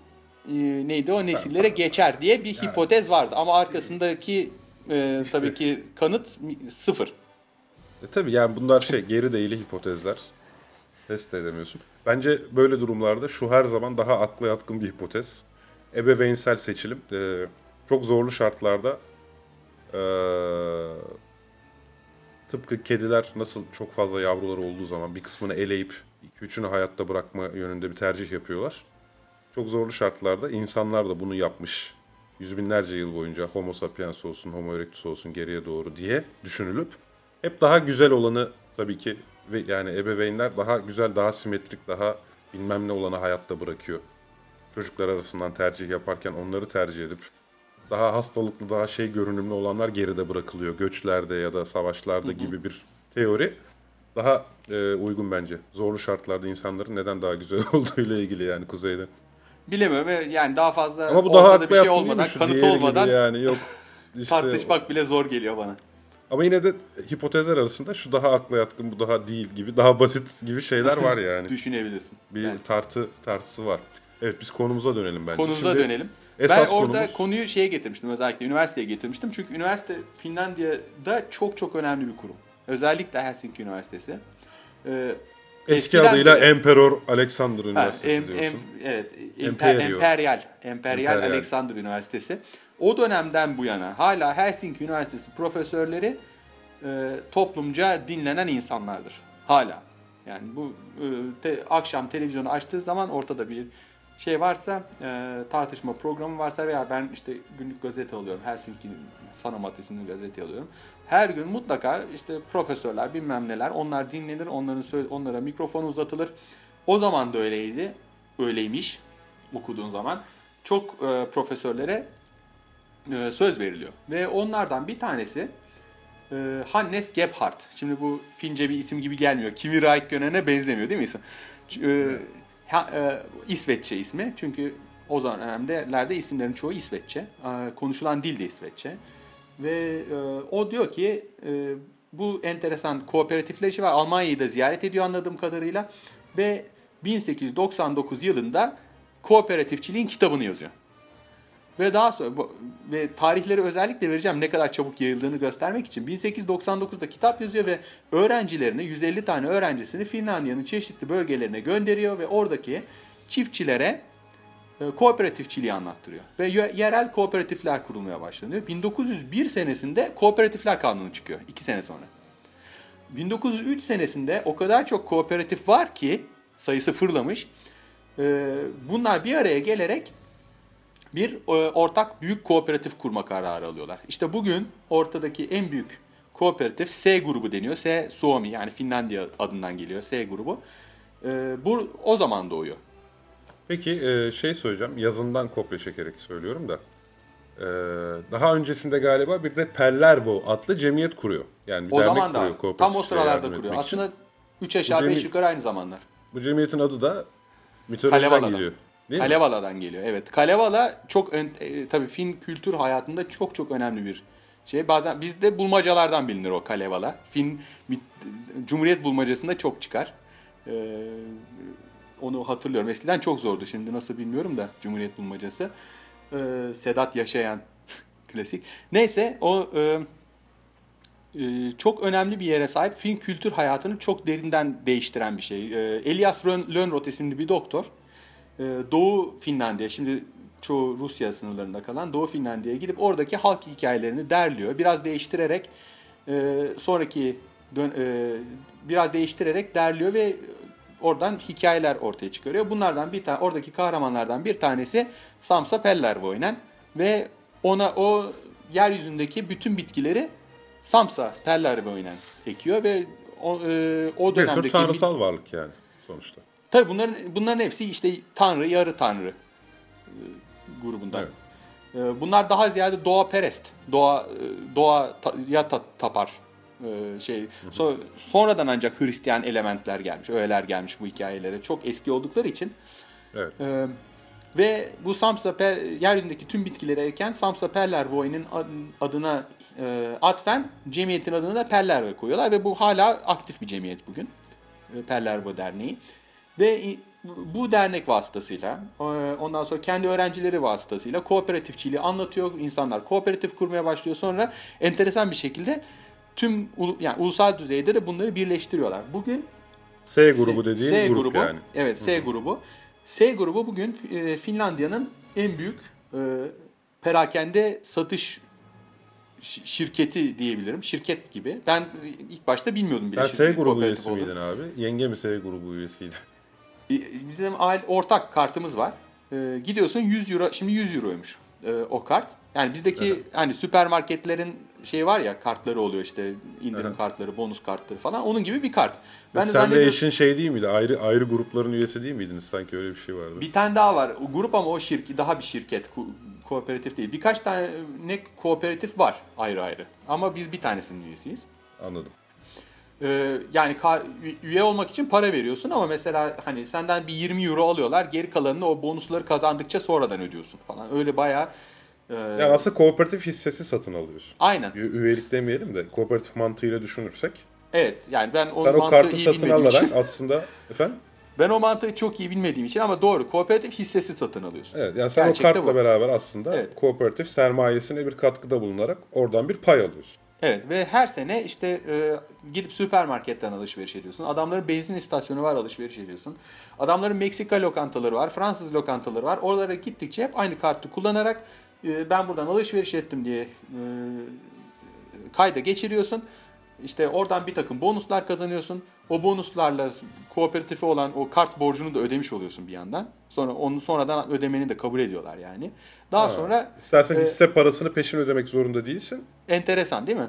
e, neydi o nesillere geçer diye bir hipotez vardı ama arkasındaki e, tabii ki kanıt sıfır. e, tabii yani bunlar şey geri değili hipotezler test de edemiyorsun. Bence böyle durumlarda şu her zaman daha akla yatkın bir hipotez. Ebeveynsel seçilim e, çok zorlu şartlarda e, tıpkı kediler nasıl çok fazla yavruları olduğu zaman bir kısmını eleyip 2-3'ünü hayatta bırakma yönünde bir tercih yapıyorlar. Çok zorlu şartlarda insanlar da bunu yapmış. Yüz binlerce yıl boyunca Homo sapiens olsun, Homo erectus olsun geriye doğru diye düşünülüp hep daha güzel olanı tabii ki ve yani ebeveynler daha güzel, daha simetrik, daha bilmem ne olanı hayatta bırakıyor. Çocuklar arasından tercih yaparken onları tercih edip daha hastalıklı, daha şey görünümlü olanlar geride bırakılıyor. Göçlerde ya da savaşlarda gibi bir teori daha e, uygun bence. Zorlu şartlarda insanların neden daha güzel olduğuyla ilgili yani kuzeyde. Bilemiyorum yani daha fazla Ama bu daha ortada bir şey olmadan, kanıt olmadan yani yok. işte- tartışmak bile zor geliyor bana. Ama yine de hipotezler arasında şu daha akla yatkın, bu daha değil gibi, daha basit gibi şeyler var yani. Düşünebilirsin. bir Yani tartı tartısı var. Evet biz konumuza dönelim bence. konumuza Şimdi dönelim. Esas ben orada konumuz- konuyu şeye getirmiştim özellikle üniversiteye getirmiştim. Çünkü üniversite Finlandiya'da çok çok önemli bir kurum. Özellikle Helsinki Üniversitesi. Ee, Eski adıyla beri- Emperor Alexander Ha, Üniversitesi em- diyorsun. em- evet, emper, emperyal, Emperyal. Alexander Üniversitesi. O dönemden bu yana hala Helsinki Üniversitesi profesörleri e, toplumca dinlenen insanlardır. Hala. Yani bu e, te- akşam televizyonu açtığı zaman ortada bir şey varsa, e, tartışma programı varsa veya ben işte günlük gazete alıyorum. Helsinki Sanomat isimli gazete alıyorum. Her gün mutlaka işte profesörler bilmem neler onlar dinlenir, onların söyle- onlara mikrofon uzatılır. O zaman da öyleydi, öyleymiş okuduğun zaman. Çok e, profesörlere e, söz veriliyor. Ve onlardan bir tanesi e, Hannes Gebhardt. Şimdi bu Fince bir isim gibi gelmiyor. Kimi Raikkonen'e benzemiyor değil mi isim? E, ha- e, İsveççe ismi. Çünkü o dönemlerde isimlerin çoğu İsveççe. E, konuşulan dil de İsveççe. Ve e, o diyor ki e, bu enteresan kooperatifleşme ve Almanya'yı da ziyaret ediyor anladığım kadarıyla. Ve 1899 yılında kooperatifçiliğin kitabını yazıyor. Ve daha sonra ve tarihleri özellikle vereceğim ne kadar çabuk yayıldığını göstermek için 1899'da kitap yazıyor ve öğrencilerini 150 tane öğrencisini Finlandiya'nın çeşitli bölgelerine gönderiyor ve oradaki çiftçilere e, kooperatifçiliği anlattırıyor. Ve ye- yerel kooperatifler kurulmaya başlanıyor. 1901 senesinde kooperatifler kanunu çıkıyor. 2 sene sonra. 1903 senesinde o kadar çok kooperatif var ki sayısı fırlamış. E, Bunlar bir araya gelerek bir e, ortak büyük kooperatif kurma kararı alıyorlar. İşte bugün ortadaki en büyük kooperatif S grubu deniyor. S Suomi yani Finlandiya adından geliyor S grubu. E, bu o zaman doğuyor. Peki e, şey söyleyeceğim. Yazından kopya çekerek söylüyorum da. Daha öncesinde galiba bir de Pellerbo adlı cemiyet kuruyor. Yani bir O zaman da kuruyor tam o sıralarda kuruyor. Aslında 3 aşağı Bu 5 cemi- yukarı aynı zamanlar. Bu cemiyetin adı da mitolojiden geliyor. Değil mi? Kalevala'dan geliyor. Evet. Kalevala çok ön, e, tabii Fin kültür hayatında çok çok önemli bir şey. Bazen bizde bulmacalardan bilinir o Kalevala. Fin Cumhuriyet bulmacasında çok çıkar. Ee, onu hatırlıyorum. Eskiden çok zordu. Şimdi nasıl bilmiyorum da Cumhuriyet bulmacası. Ee, Sedat Yaşayan klasik. Neyse o e, e, çok önemli bir yere sahip. Fin kültür hayatını çok derinden değiştiren bir şey. E, Elias Lönnrot isimli bir doktor. E, Doğu Finlandiya, şimdi çoğu Rusya sınırlarında kalan Doğu Finlandiya'ya gidip oradaki halk hikayelerini derliyor. Biraz değiştirerek e, sonraki dön- e, biraz değiştirerek derliyor ve oradan hikayeler ortaya çıkarıyor. Bunlardan bir tane oradaki kahramanlardan bir tanesi Samsa Pellervoinen ve ona o yeryüzündeki bütün bitkileri Samsa Pellervoinen ekiyor ve o, e, o Bir tür dönemdeki tanrısal varlık yani sonuçta. Tabii bunların bunların hepsi işte tanrı, yarı tanrı e, grubundan. Evet. E, Bunlar daha ziyade doğa perest, doğa e, doğa ta- ya ta- tapar e, şey. So- sonradan ancak Hristiyan elementler gelmiş, öğeler gelmiş bu hikayelere. Çok eski oldukları için Evet. ve bu Samsa Pe- yeryüzündeki tüm bitkileri eken Samsa Pellervoy'un adına e, atfen cemiyetin adını da Pellervoy koyuyorlar ve bu hala aktif bir cemiyet bugün. E, Pellervo Derneği. Ve bu dernek vasıtasıyla e, ondan sonra kendi öğrencileri vasıtasıyla kooperatifçiliği anlatıyor. İnsanlar kooperatif kurmaya başlıyor. Sonra enteresan bir şekilde tüm yani ulusal düzeyde de bunları birleştiriyorlar. Bugün S grubu dediğin S grup grubu, yani. Evet S grubu. S grubu bugün e, Finlandiya'nın en büyük e, perakende satış şi- şirketi diyebilirim. Şirket gibi. Ben ilk başta bilmiyordum bile. Sen S grubu üyesi miydin abi? Yenge mi S grubu üyesiydi? E, Bizim aile ortak kartımız var. E, gidiyorsun 100 euro, şimdi 100 euroymuş e, o kart. Yani bizdeki hani süpermarketlerin şey var ya kartları oluyor işte indirim Aha. kartları, bonus kartları falan. Onun gibi bir kart. Ben de Sen de eşin şey değil miydi? Ayrı ayrı grupların üyesi değil miydiniz? Sanki öyle bir şey vardı. bir tane daha var. O grup ama o şirki daha bir şirket. ko- kooperatif değil. Birkaç tane ne kooperatif var ayrı ayrı. Ama biz bir tanesinin üyesiyiz. Anladım. Ee, yani ka- üye olmak için para veriyorsun ama mesela hani senden bir 20 euro alıyorlar. Geri kalanını o bonusları kazandıkça sonradan ödüyorsun falan. Öyle bayağı e, Yani aslında kooperatif hissesi satın alıyorsun. aynen. Ü- Üyelik demeyelim de kooperatif mantığıyla düşünürsek. Evet yani ben o Ben o mantığı kartı iyi satın bilmediğim alarak için. aslında efendim Ben o mantığı çok iyi bilmediğim için ama doğru. Kooperatif hissesi satın alıyorsun. evet yani sen Gerçekte o kartla bu. beraber aslında Evet. kooperatif sermayesine bir katkıda bulunarak oradan bir pay alıyorsun. Evet ve her sene işte e, gidip süpermarketten alışveriş ediyorsun. Adamların benzin istasyonu var alışveriş ediyorsun. Adamların Meksika lokantaları var, Fransız lokantaları var. Oralara gittikçe hep aynı kartı kullanarak e, ben buradan alışveriş ettim diye e, kayda geçiriyorsun. İşte oradan bir takım bonuslar kazanıyorsun. O bonuslarla kooperatife olan o kart borcunu da ödemiş oluyorsun bir yandan. Sonra onu sonradan ödemeni de kabul ediyorlar yani. Daha sonra İstersen e, hisse parasını peşin ödemek zorunda değilsin. enteresan değil mi?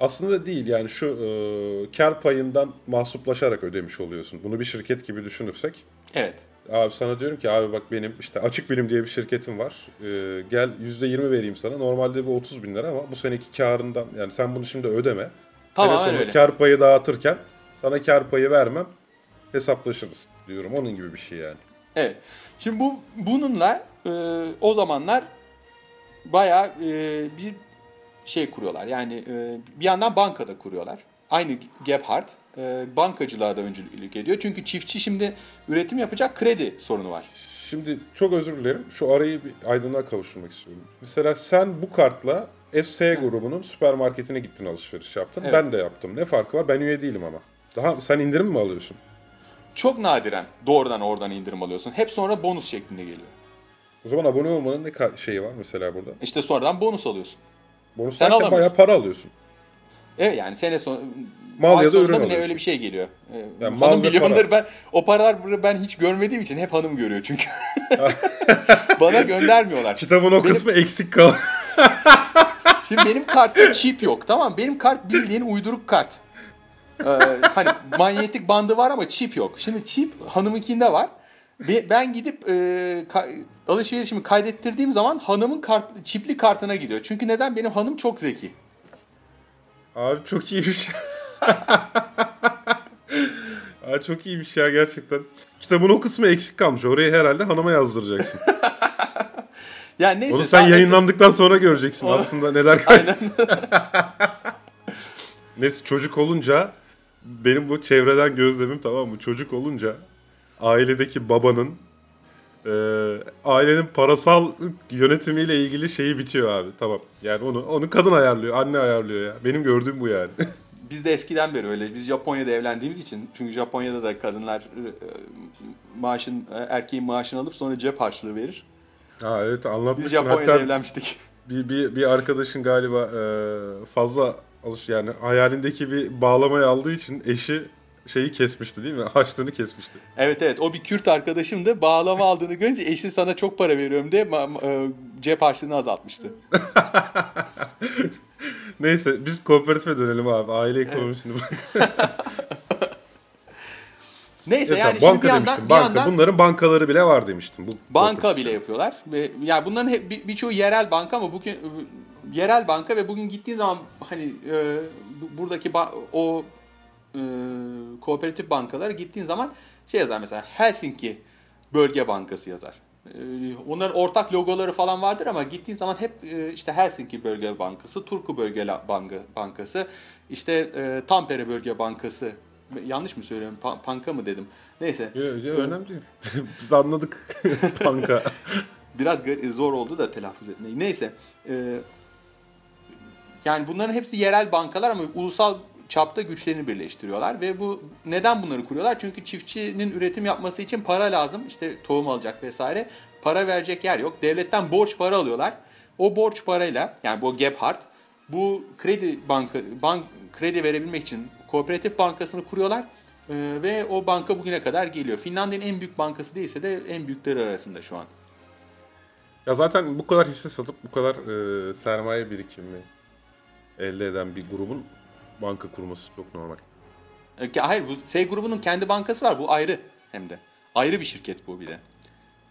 Aslında değil yani şu e, kar payından mahsuplaşarak ödemiş oluyorsun. Bunu bir şirket gibi düşünürsek. Evet. Abi sana diyorum ki abi bak benim işte Açık Bilim diye bir şirketim var. E, gel %20 vereyim sana. Normalde bu 30 bin lira ama bu seneki karından yani sen bunu şimdi ödeme. Sonu öyle. kar payı dağıtırken sana kar payı vermem hesaplaşırız diyorum. Onun gibi bir şey yani. Evet. Şimdi bu bununla e, o zamanlar bayağı e, bir şey kuruyorlar. Yani e, bir yandan bankada kuruyorlar. Aynı Gebhardt e, bankacılığa da öncülük ediyor. Çünkü çiftçi şimdi üretim yapacak kredi sorunu var. Şimdi çok özür dilerim. Şu arayı bir aydınlığa kavuşturmak istiyorum. Mesela sen bu kartla FS grubunun süpermarketine gittin alışveriş yaptın. Evet. Ben de yaptım. Ne farkı var? Ben üye değilim ama. Daha sen indirim mi alıyorsun? Çok nadiren doğrudan oradan indirim alıyorsun. Hep sonra bonus şeklinde geliyor. O zaman abone olmanın ne şeyi var mesela burada? İşte sonradan bonus alıyorsun. Bonus Sen alamıyorsun. bayağı para alıyorsun. Evet yani sene sonu Mal ay ya da ürün alıyorsun. öyle bir şey geliyor. Ee, Yani hanım onları ben o paralar ben hiç görmediğim için hep hanım görüyor çünkü. Bana göndermiyorlar. Kitabın o Benim- kısmı eksik kal. Şimdi benim kartta çip yok tamam? Benim kart bildiğin uyduruk kart. Ee, hani manyetik bandı var ama çip yok. Şimdi çip hanımınkinde var. Be- Ben gidip e, ka- alışverişimi kaydettirdiğim zaman hanımın kart, çipli kartına gidiyor. Çünkü neden? Benim hanım çok zeki. Abi çok iyiymiş. Abi çok iyiymiş ya gerçekten. Kitabın o kısmı eksik kalmış. Orayı herhalde hanıma yazdıracaksın. Yani neyse. Onu sen sadece- yayınlandıktan sonra göreceksin aslında neler Aynen. Neyse çocuk olunca benim bu çevreden gözlemim tamam mı? Çocuk olunca ailedeki babanın e, ailenin parasal yönetimiyle ilgili şeyi bitiyor abi. Tamam. Yani onu onu kadın ayarlıyor, anne ayarlıyor ya. Benim gördüğüm bu yani. Biz de eskiden beri öyle. Biz Japonya'da evlendiğimiz için. Çünkü Japonya'da da kadınlar e, maaşın e, erkeğin maaşını alıp sonra cep harçlığı verir. ha evet Biz anlatmıştın. Japonya'da Hatta evlenmiştik. bir, bir, bir arkadaşın galiba e, fazla alış yani hayalindeki bir bağlamayı aldığı için eşi şeyi kesmişti değil mi? Haçlığını kesmişti. Evet evet o bir Kürt arkadaşım da bağlama aldığını görünce eşi sana çok para veriyorum diye e, cep harçlığını azaltmıştı. Neyse biz kooperatife dönelim abi. Aile ekonomisini bırak. Neyse Evet, yani tamam, şimdi bir banka yandan, demiştim. bir Banka. yandan Bunların bankaları bile var demiştim. Bu banka bile yapıyorlar. Yani bunların hep bir- birçoğu yerel banka ama bugün yerel banka ve bugün gittiğin zaman hani e, bu- buradaki ba- o e, kooperatif bankalara gittiğin zaman şey yazar mesela Helsinki Bölge Bankası yazar. E, onların ortak logoları falan vardır ama gittiğin zaman hep e, işte Helsinki Bölge Bankası, Turku Bölge Bankası, işte e, Tampere Bölge Bankası. Yanlış mı söylüyorum? Pa- panka mı dedim? Neyse. Yo, yo, önemli değil. Biz anladık banka. Biraz zor oldu da telaffuz etmeyi. Neyse. Yani bunların hepsi yerel bankalar ama ulusal çapta güçlerini birleştiriyorlar ve bu neden bunları kuruyorlar? Çünkü çiftçinin üretim yapması için para lazım. İşte tohum alacak vesaire. Para verecek yer yok. Devletten borç para alıyorlar. O borç parayla yani bu Gebhardt bu kredi banka bank kredi verebilmek için kooperatif bankasını kuruyorlar. E, ve o banka bugüne kadar geliyor. Finlandiya'nın en büyük bankası değilse de en büyükleri arasında şu an. ya zaten bu kadar hisse satıp bu kadar e, sermaye birikimi elde eden bir grubun banka kurması çok normal. E, Hayır bu S grubunun kendi bankası var. Bu ayrı hem de. Ayrı bir şirket bu bir de.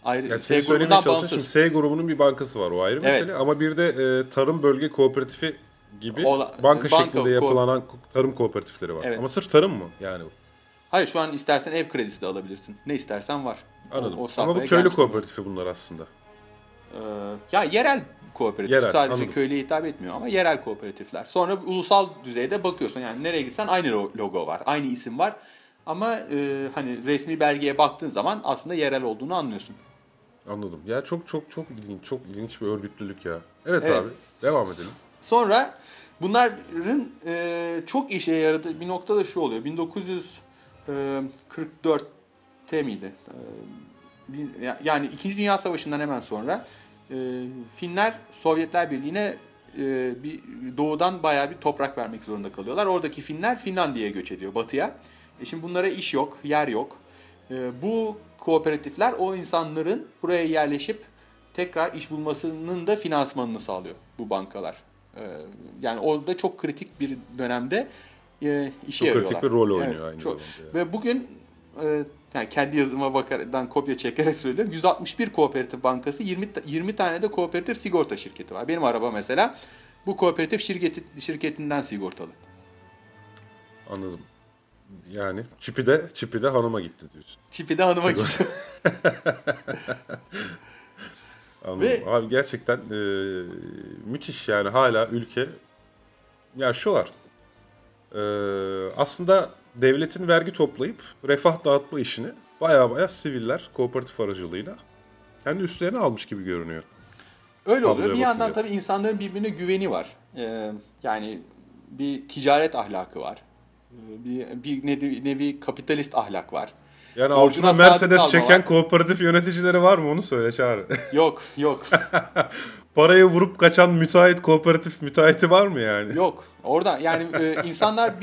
Ayrı Yani S söylemeye grubundan şimdi bağımsız. S grubunun bir bankası var o ayrı Evet. mesele ama bir de e, tarım bölge kooperatifi gibi Ola- banka, banka şeklinde ko- yapılanan ko- tarım kooperatifleri var. Evet. Ama sırf tarım mı yani? Hayır şu an istersen ev kredisi de alabilirsin. Ne istersen var. Anladım. ama safhaya bu köylü gelmiş durumda. kooperatifi bunlar aslında. Ee, ya yerel kooperatif Yerel, sadece anladım. köylüye hitap etmiyor ama yerel kooperatifler. Sonra ulusal düzeyde bakıyorsun yani nereye gitsen aynı lo- logo var, aynı isim var. Ama e, hani resmi belgeye baktığın zaman aslında yerel olduğunu anlıyorsun. Anladım. Ya çok çok çok ilginç, çok ilginç bir örgütlülük ya. Evet, Evet. abi. Devam edelim. Sonra bunların e, çok işe yaradığı bir nokta da şu oluyor. 1944'te miydi? E, bir- ya- yani İkinci Dünya Savaşı'ndan hemen sonra e, Finler Sovyetler Birliği'ne e, bir doğudan bayağı bir toprak vermek zorunda kalıyorlar. Oradaki Finler Finlandiya'ya göç ediyor, batıya. E şimdi bunlara iş yok, yer yok. E, bu kooperatifler o insanların buraya yerleşip tekrar iş bulmasının da finansmanını sağlıyor bu bankalar. E, yani orada çok kritik bir dönemde e, işe Çok yarıyorlar. kritik bir rol oynuyor aynı çok- zamanda. yani. Ve bugün e, yani kendi yazıma bakardan kopya çekerek söylüyorum. 161 kooperatif bankası, 20 ta- 20 tane de kooperatif sigorta şirketi var. Benim araba mesela bu kooperatif şirketi şirketinden sigortalı. Anladım. Yani çipi de çipi de hanıma gitti diyorsun. Çipi de hanıma Sigorta. gitti. Anladım. Ve- Abi gerçekten e, müthiş yani hala ülke ya şu var. E, aslında devletin vergi toplayıp refah dağıtma işini baya baya siviller kooperatif aracılığıyla kendi üstlerine almış gibi görünüyor. Öyle oluyor. Tabloya Bir yandan bakınca. tabii insanların birbirine güveni var. Ee, yani bir ticaret ahlakı var. Ee, Bir, bir nevi, nevi kapitalist ahlak var. Yani Borcuna altına Mercedes çeken var. kooperatif yöneticileri var mı onu söyle Çağrı. Yok, yok, Parayı vurup kaçan müteahhit kooperatif müteahhiti var mı yani? yok. Orada yani e, insanlar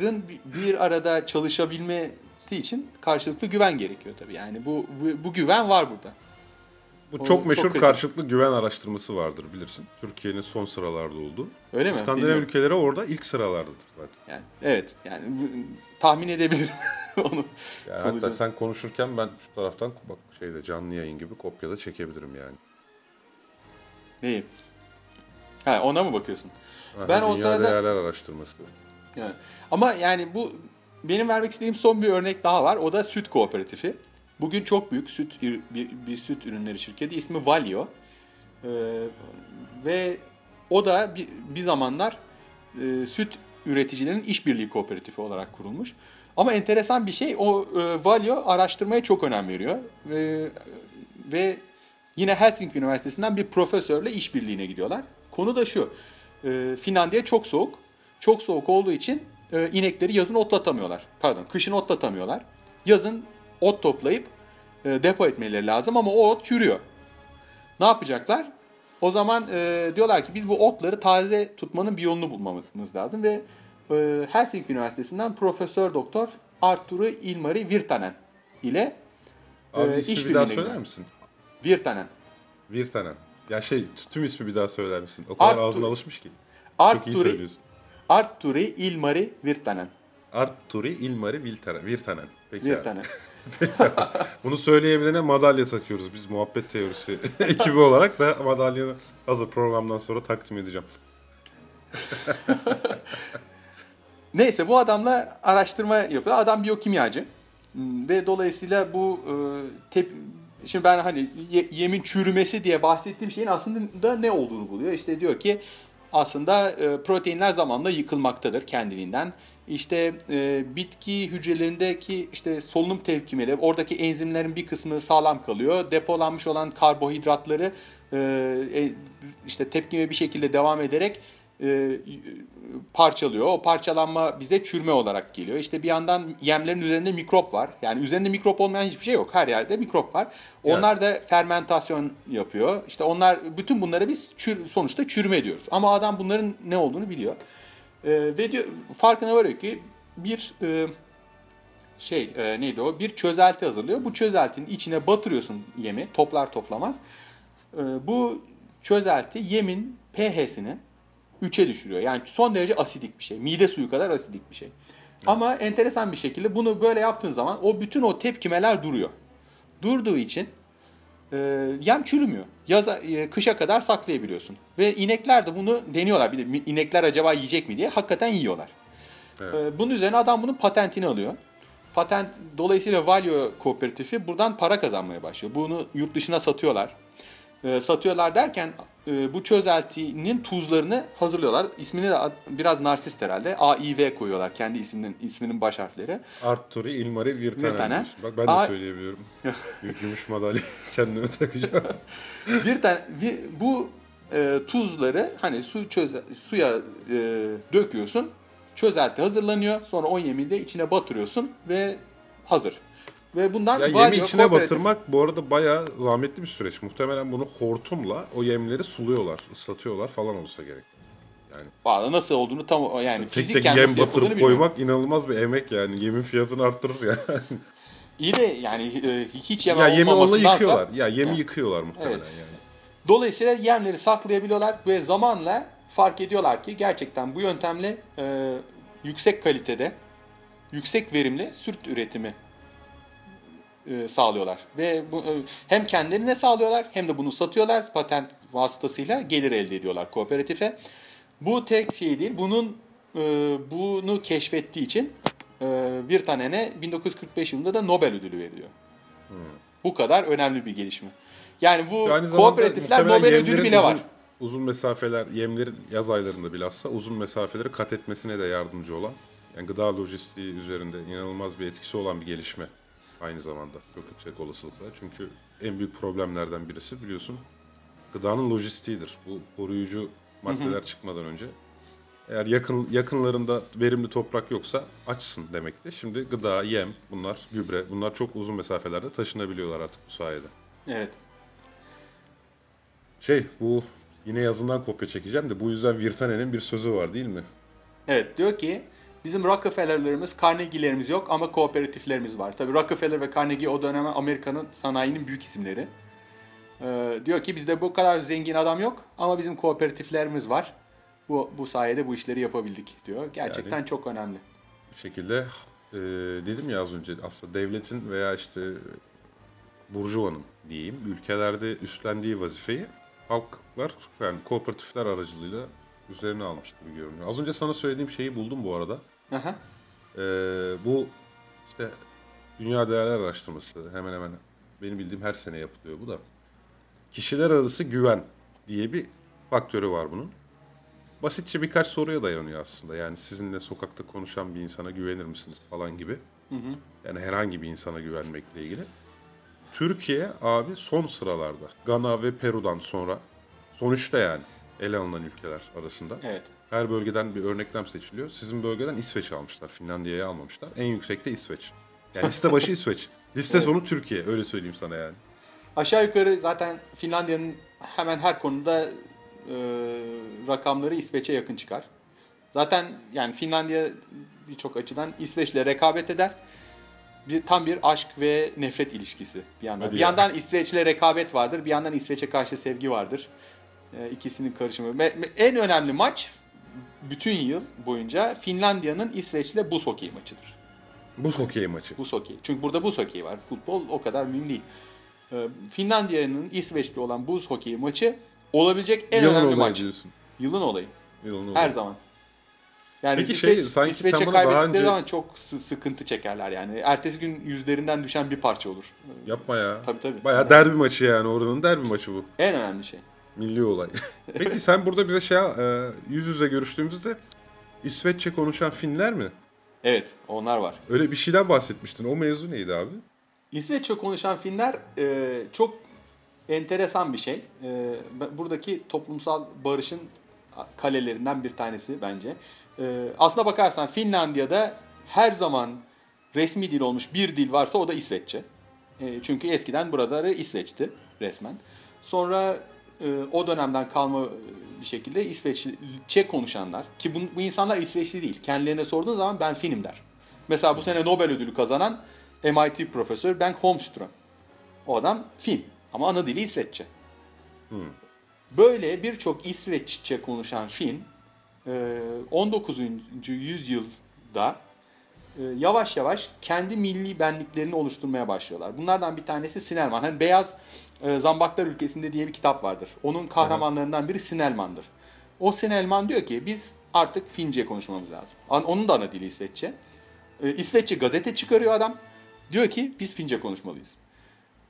birin bir arada çalışabilmesi için karşılıklı güven gerekiyor tabii. Yani bu bu, güven var burada. Bu O çok çok meşhur kritik. karşılıklı güven araştırması vardır bilirsin. Türkiye'nin son sıralarda olduğu. Öyle mi? İskandinav Bilmiyorum. ülkeleri orada ilk sıralardadır zaten. Yani evet. Yani bu- tahmin edebilirim onu. Yani hatta sen konuşurken ben şu taraftan bak şeyde canlı yayın gibi kopyada çekebilirim yani. Neyi? Ha ona mı bakıyorsun? Aha, Ben o sırada- değerler araştırması. Ama yani bu benim vermek istediğim son bir örnek daha var. O da süt kooperatifi. Bugün çok büyük süt bir, bir süt ürünleri şirketi. İsmi Valio. Ee, ve o da bir, bir zamanlar e, süt üreticilerin işbirliği kooperatifi olarak kurulmuş. Ama enteresan bir şey o e, Valio araştırmaya çok önem veriyor. E, ve yine Helsinki Üniversitesi'nden bir profesörle işbirliğine gidiyorlar. Konu da şu. E, Finlandiya çok soğuk. Çok soğuk olduğu için e, inekleri yazın otlatamıyorlar. Pardon, kışın otlatamıyorlar. Yazın ot toplayıp e, depo etmeleri lazım ama o ot çürüyor. Ne yapacaklar? O zaman e, diyorlar ki biz bu otları taze tutmanın bir yolunu bulmamız lazım ve e, Helsinki Üniversitesi'nden Profesör Doktor Arturu Ilmari Virtanen ile Abi e, ismi bir daha söyler misin? Virtanen. Virtanen. Ya şey tüm ismi bir daha söyler misin? O kadar Artur- ağzına alışmış ki. Çok iyi Arturi, söylüyorsun. Arturi Ilmari Virtanen. Arturi Ilmari Virtanen. Virtanen. Peki. Virtanen. Bunu söyleyebilene madalya takıyoruz biz muhabbet teorisi ekibi olarak da madalyayı hazır programdan sonra takdim edeceğim. Neyse bu adamla araştırma yapıyor. Adam biyokimyacı. Hmm, Ve dolayısıyla bu e, tep Şimdi ben hani ye- yemin çürümesi diye bahsettiğim şeyin aslında ne olduğunu buluyor. İşte diyor ki aslında e, proteinler zamanla yıkılmaktadır kendiliğinden. İşte e, bitki hücrelerindeki işte solunum tepkimeleri, oradaki enzimlerin bir kısmı sağlam kalıyor. Depolanmış olan karbohidratları e, e, işte tepkime bir şekilde devam ederek e, parçalıyor. O parçalanma bize çürüme olarak geliyor. İşte bir yandan yemlerin üzerinde mikrop var. Yani üzerinde mikrop olmayan hiçbir şey yok. Her yerde mikrop var. Onlar da fermentasyon yapıyor. İşte onlar bütün bunları biz çür- sonuçta çürüme diyoruz. Ama adam bunların ne olduğunu biliyor. E, ve diyor, farkına varıyor ki bir e, şey e, neydi o? Bir çözelti hazırlıyor. Bu çözeltinin içine batırıyorsun yemi. Toplar toplamaz. E, bu çözelti yemin pH'sini 3'e düşürüyor. Yani son derece asidik bir şey. Mide suyu kadar asidik bir şey. Ama enteresan bir şekilde bunu böyle yaptığın zaman o bütün o tepkimeler duruyor. Durduğu için e, yem çürümüyor. Yaza, e, kışa kadar saklayabiliyorsun. Ve inekler de bunu deniyorlar. Bir de inekler acaba yiyecek mi diye hakikaten yiyorlar. Evet. E, bunun üzerine adam bunun patentini alıyor. Patent dolayısıyla Valio kooperatifi buradan para kazanmaya başlıyor. Bunu yurt dışına satıyorlar. E, satıyorlar derken e, bu çözeltinin tuzlarını hazırlıyorlar. İsmini de biraz narsist herhalde. AIV koyuyorlar kendi isminin isminin baş harfleri. Arturi, Ilmari, Virtanen. Virtanen. Bak ben de A- söyleyebiliyorum. Gü- Gümüş madalya kendime takacağım. bir- bu e, tuzları hani su çöze, suya e, döküyorsun. Çözelti hazırlanıyor. Sonra o yemi de içine batırıyorsun ve hazır. Ve bundan Ya yemi içine batırmak bu arada bayağı zahmetli bir süreç. Muhtemelen bunu hortumla o yemleri suluyorlar, ıslatıyorlar falan olsa gerek. Valla nasıl olduğunu tam yani Tek tek fizikken yem batırıp bilmiyorum. koymak inanılmaz bir emek yani. Yemin fiyatını arttırır yani. İyi de yani e, hiç yem ya yemi onunla yıkıyorlar. Ya yemi Ha. yıkıyorlar muhtemelen Evet. yani. Dolayısıyla yemleri saklayabiliyorlar ve zamanla fark ediyorlar ki gerçekten bu yöntemle e, yüksek kalitede, yüksek verimli süt üretimi e, sağlıyorlar. Ve bu, e, hem kendilerine sağlıyorlar hem de bunu satıyorlar. Patent vasıtasıyla gelir elde ediyorlar kooperatife. Bu tek şey değil. Bunun e, bunu keşfettiği için e, bir tanene 1945 yılında da Nobel ödülü veriliyor. Bu kadar önemli bir gelişme. Yani bu zamanda kooperatifler Nobel ödülü bile var. uzun- Uzun mesafeler, yemlerin yaz aylarında bilhassa uzun mesafeleri kat etmesine de yardımcı olan, yani gıda lojistiği üzerinde inanılmaz bir etkisi olan bir gelişme aynı zamanda. Çok yüksek olasılıkla. Çünkü en büyük problemlerden birisi biliyorsun gıdanın lojistiğidir. Bu koruyucu maddeler çıkmadan önce. Eğer yakın yakınlarında verimli toprak yoksa açsın demekti. Şimdi gıda, yem, bunlar gübre, bunlar çok uzun mesafelerde taşınabiliyorlar artık bu sayede. Evet. Şey bu yine yazından kopya çekeceğim de bu yüzden Virtanen'in bir sözü var değil mi? Evet diyor ki bizim Rockefeller'larımız, Carnegie'lerimiz yok ama kooperatiflerimiz var. Tabii Rockefeller ve Carnegie o dönem Amerika'nın sanayinin büyük isimleri. Ee, diyor ki bizde bu kadar zengin adam yok ama bizim kooperatiflerimiz var. Bu, bu sayede bu işleri yapabildik diyor. Gerçekten Yani- çok önemli. Bir şekilde e, dedim ya az önce aslında devletin veya işte burjuvanın diyeyim ülkelerde üstlendiği vazifeyi halklar yani kooperatifler aracılığıyla üzerine almış gibi görünüyor. Az önce sana söylediğim şeyi buldum bu arada. Aha. Ee, bu işte Dünya Değerler Araştırması hemen hemen benim bildiğim her sene yapılıyor bu da. Kişiler arası güven diye bir faktörü var bunun. Basitçe birkaç soruya dayanıyor aslında. Yani sizinle sokakta konuşan bir insana güvenir misiniz falan gibi. Yani herhangi bir insana güvenmekle ilgili. Türkiye abi son sıralarda. Gana ve Peru'dan sonra son üçte yani ele alınan ülkeler arasında. Evet. Her bölgeden bir örneklem seçiliyor. Sizin bölgeden İsveç almışlar. Finlandiya'yı almamışlar. En yüksekte İsveç. Yani liste başı İsveç. Liste sonu Türkiye. Öyle söyleyeyim sana yani. Aşağı yukarı zaten Finlandiya'nın hemen her konuda e, rakamları İsveç'e yakın çıkar. Zaten yani Finlandiya birçok açıdan İsveç'le rekabet eder. Bir, tam bir aşk ve nefret ilişkisi bir yandan. Hadi bir ya. yandan İsveç'le rekabet vardır, bir yandan İsveç'e karşı sevgi vardır. E, ikisinin karışımı. Ve- en önemli maç bütün yıl boyunca Finlandiya'nın İsveç'le buz hokeyi maçıdır. Buz hokeyi maçı. Buz hokeyi. Çünkü burada buz hokeyi var. Futbol o kadar mühim değil. Ee, Finlandiya'nın İsveç'te olan buz hokeyi maçı olabilecek en Yılın önemli maç. diyorsun. Yılın olayı. Yılın olayı. Her zaman. Yani Peki İsveç, şey, sanki İsveç'e kaybettikleri önce- zaman çok sı- sıkıntı çekerler yani. Ertesi gün yüzlerinden düşen bir parça olur. Yapma ya. Tabii, tabii. Bayağı derbi maçı yani. Oranın derbi maçı bu. En önemli şey. Milli olay. Peki sen burada bize şey e, yüz yüze görüştüğümüzde İsveççe konuşan Finler mi? Evet onlar var. Öyle bir şeyden bahsetmiştin. O mevzu neydi abi? İsveççe konuşan Finler e, çok enteresan bir şey. E, buradaki toplumsal barışın kalelerinden bir tanesi bence. E, aslına bakarsan Finlandiya'da her zaman resmi dil olmuş bir dil varsa o da İsveççe. E, çünkü eskiden buraları İsveç'ti resmen. Sonra o dönemden kalma e, bir şekilde İsveççe konuşanlar ki bu, bu insanlar İsveçli değil. Kendilerine sorduğun zaman ben Finim der. Mesela bu sene Nobel ödülü kazanan MIT profesör Ben Holmström. O adam Fin ama ana dili İsveççe. Böyle birçok İsveççe konuşan Fin e, 19. yüzyılda e, yavaş yavaş kendi milli benliklerini oluşturmaya başlıyorlar. Bunlardan bir tanesi Sinelman. Hani Beyaz e, Zambaklar Ülkesinde diye bir kitap vardır. Onun kahramanlarından biri Sinelman'dır. O Sinelman diyor ki biz artık Fince konuşmamız lazım. Onun da ana dili İsveççe. E, İsveççe gazete çıkarıyor adam. Diyor ki biz Fince konuşmalıyız.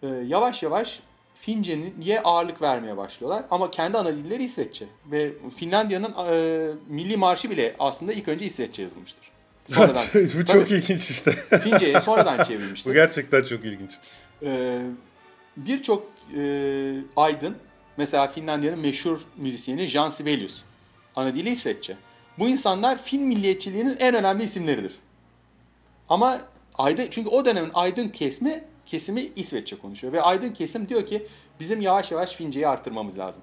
E, yavaş yavaş Fince'ye ağırlık vermeye başlıyorlar. Ama kendi ana dilleri İsveççe. Ve Finlandiya'nın e, milli marşı bile aslında ilk önce İsveççe yazılmıştır. Sonradan, Bu çok Tabii. ilginç işte. Fince'ye sonradan Bu çevrilmiştir. gerçekten çok ilginç. Ee, Birçok e, aydın, mesela Finlandiya'nın meşhur müzisyeni Jan Sibelius. Ana dili İsveççe. Bu insanlar Fin milliyetçiliğinin en önemli isimleridir. Ama aydın, çünkü o dönemin aydın kesimi, kesimi İsveççe konuşuyor. Ve aydın kesim diyor ki bizim yavaş yavaş Fince'yi arttırmamız lazım.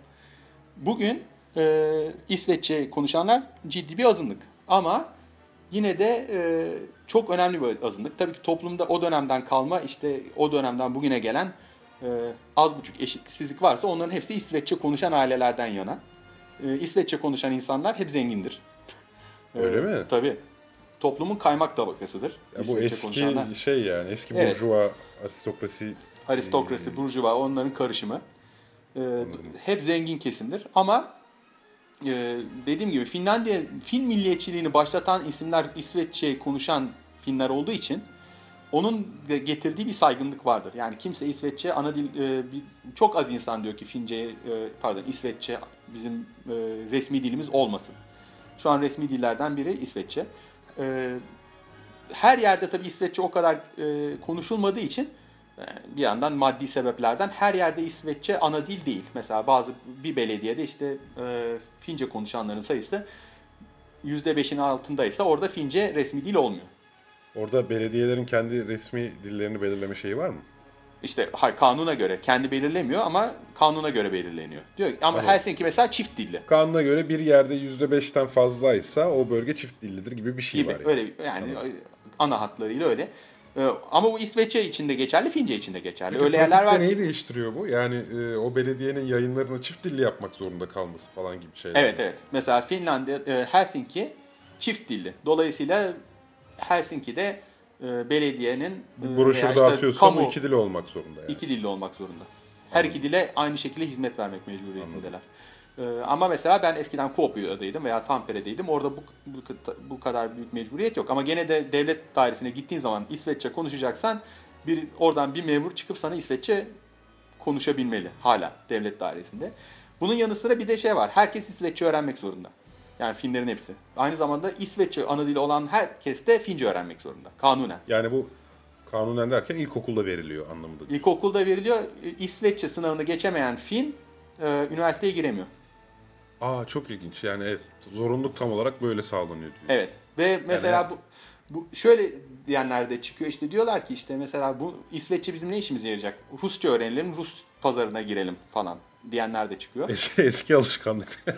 Bugün e, İsveççe konuşanlar ciddi bir azınlık. Ama yine de e, çok önemli bir azınlık. Tabii ki toplumda o dönemden kalma işte o dönemden bugüne gelen e, az buçuk eşitsizlik varsa onların hepsi İsveççe konuşan ailelerden yana. E, İsveççe konuşan insanlar hep zengindir. E, Öyle mi? Tabii. Toplumun kaymak tabakasıdır. Ya bu İsveççe eski konuşanlar. şey yani eski Evet. burjuva aristokrasi Aristokrasi, burjuva onların karışımı. Ee, hep zengin kesimdir ama e, dediğim gibi Finlandiya Fin milliyetçiliğini başlatan isimler İsveççe konuşan Finler olduğu için onun getirdiği bir saygınlık vardır. Yani kimse İsveççe ana dil e, çok az insan diyor ki Fince e, pardon İsveççe bizim e, resmi dilimiz olmasın. Şu an resmi dillerden biri İsveççe. E, her yerde tabii İsveççe o kadar e, konuşulmadığı için e, bir yandan maddi sebeplerden her yerde İsveççe ana dil değil. Mesela bazı bir belediyede işte e, Fince konuşanların sayısı %5'in altındaysa orada Fince resmi dil olmuyor. Orada belediyelerin kendi resmi dillerini belirleme şeyi var mı? İşte hayır, kanuna göre kendi belirlemiyor ama kanuna göre belirleniyor. Diyor ki- ama Anladım. Helsinki mesela çift dilli Kanuna göre bir yerde %5'ten fazlaysa o bölge çift dillidir gibi bir şey gibi. var. Yani. Öyle yani ana hatlarıyla öyle. Ee, Ama bu İsveççe için de geçerli, Fince için de geçerli. Peki öyle yerler var ki neyi değiştiriyor bu? Yani e, o belediyenin yayınlarını çift dilli yapmak zorunda kalması falan gibi şeyler. Evet evet. Mesela Finlandiya, e, Helsinki çift dilli. Dolayısıyla Helsinki'de e, belediyenin e, broşür işte dağıtıyorsa kamu iki dili olmak zorunda yani. iki dilli olmak zorunda. Her iki dile aynı şekilde hizmet vermek mecburiyetindeler. E, ama mesela ben eskiden Kuopio'daydım veya Tampere'deydim. Orada bu, bu, bu kadar büyük mecburiyet yok. Ama gene de devlet dairesine gittiğin zaman İsveççe konuşacaksan bir oradan bir memur çıkıp sana İsveççe konuşabilmeli hala devlet dairesinde. Bunun yanı sıra bir de şey var. Herkes İsveççe öğrenmek zorunda. Yani Finlerin hepsi. Aynı zamanda İsveççe ana dili olan herkes de Fince öğrenmek zorunda. Kanunen. Yani bu kanunen derken ilkokulda veriliyor anlamında. İlkokulda veriliyor. İsveççe sınavını geçemeyen Fin e, üniversiteye giremiyor. Aa çok ilginç. Yani evet, zorunluluk tam olarak böyle sağlanıyor diyor. Evet. Ve mesela Yani- bu bu şöyle diyenler de çıkıyor işte diyorlar ki işte mesela bu İsveççe bizim ne işimize yarayacak? Rusça öğrenelim, Rus pazarına girelim falan diyenler de çıkıyor. Eski, eski alışkanlık.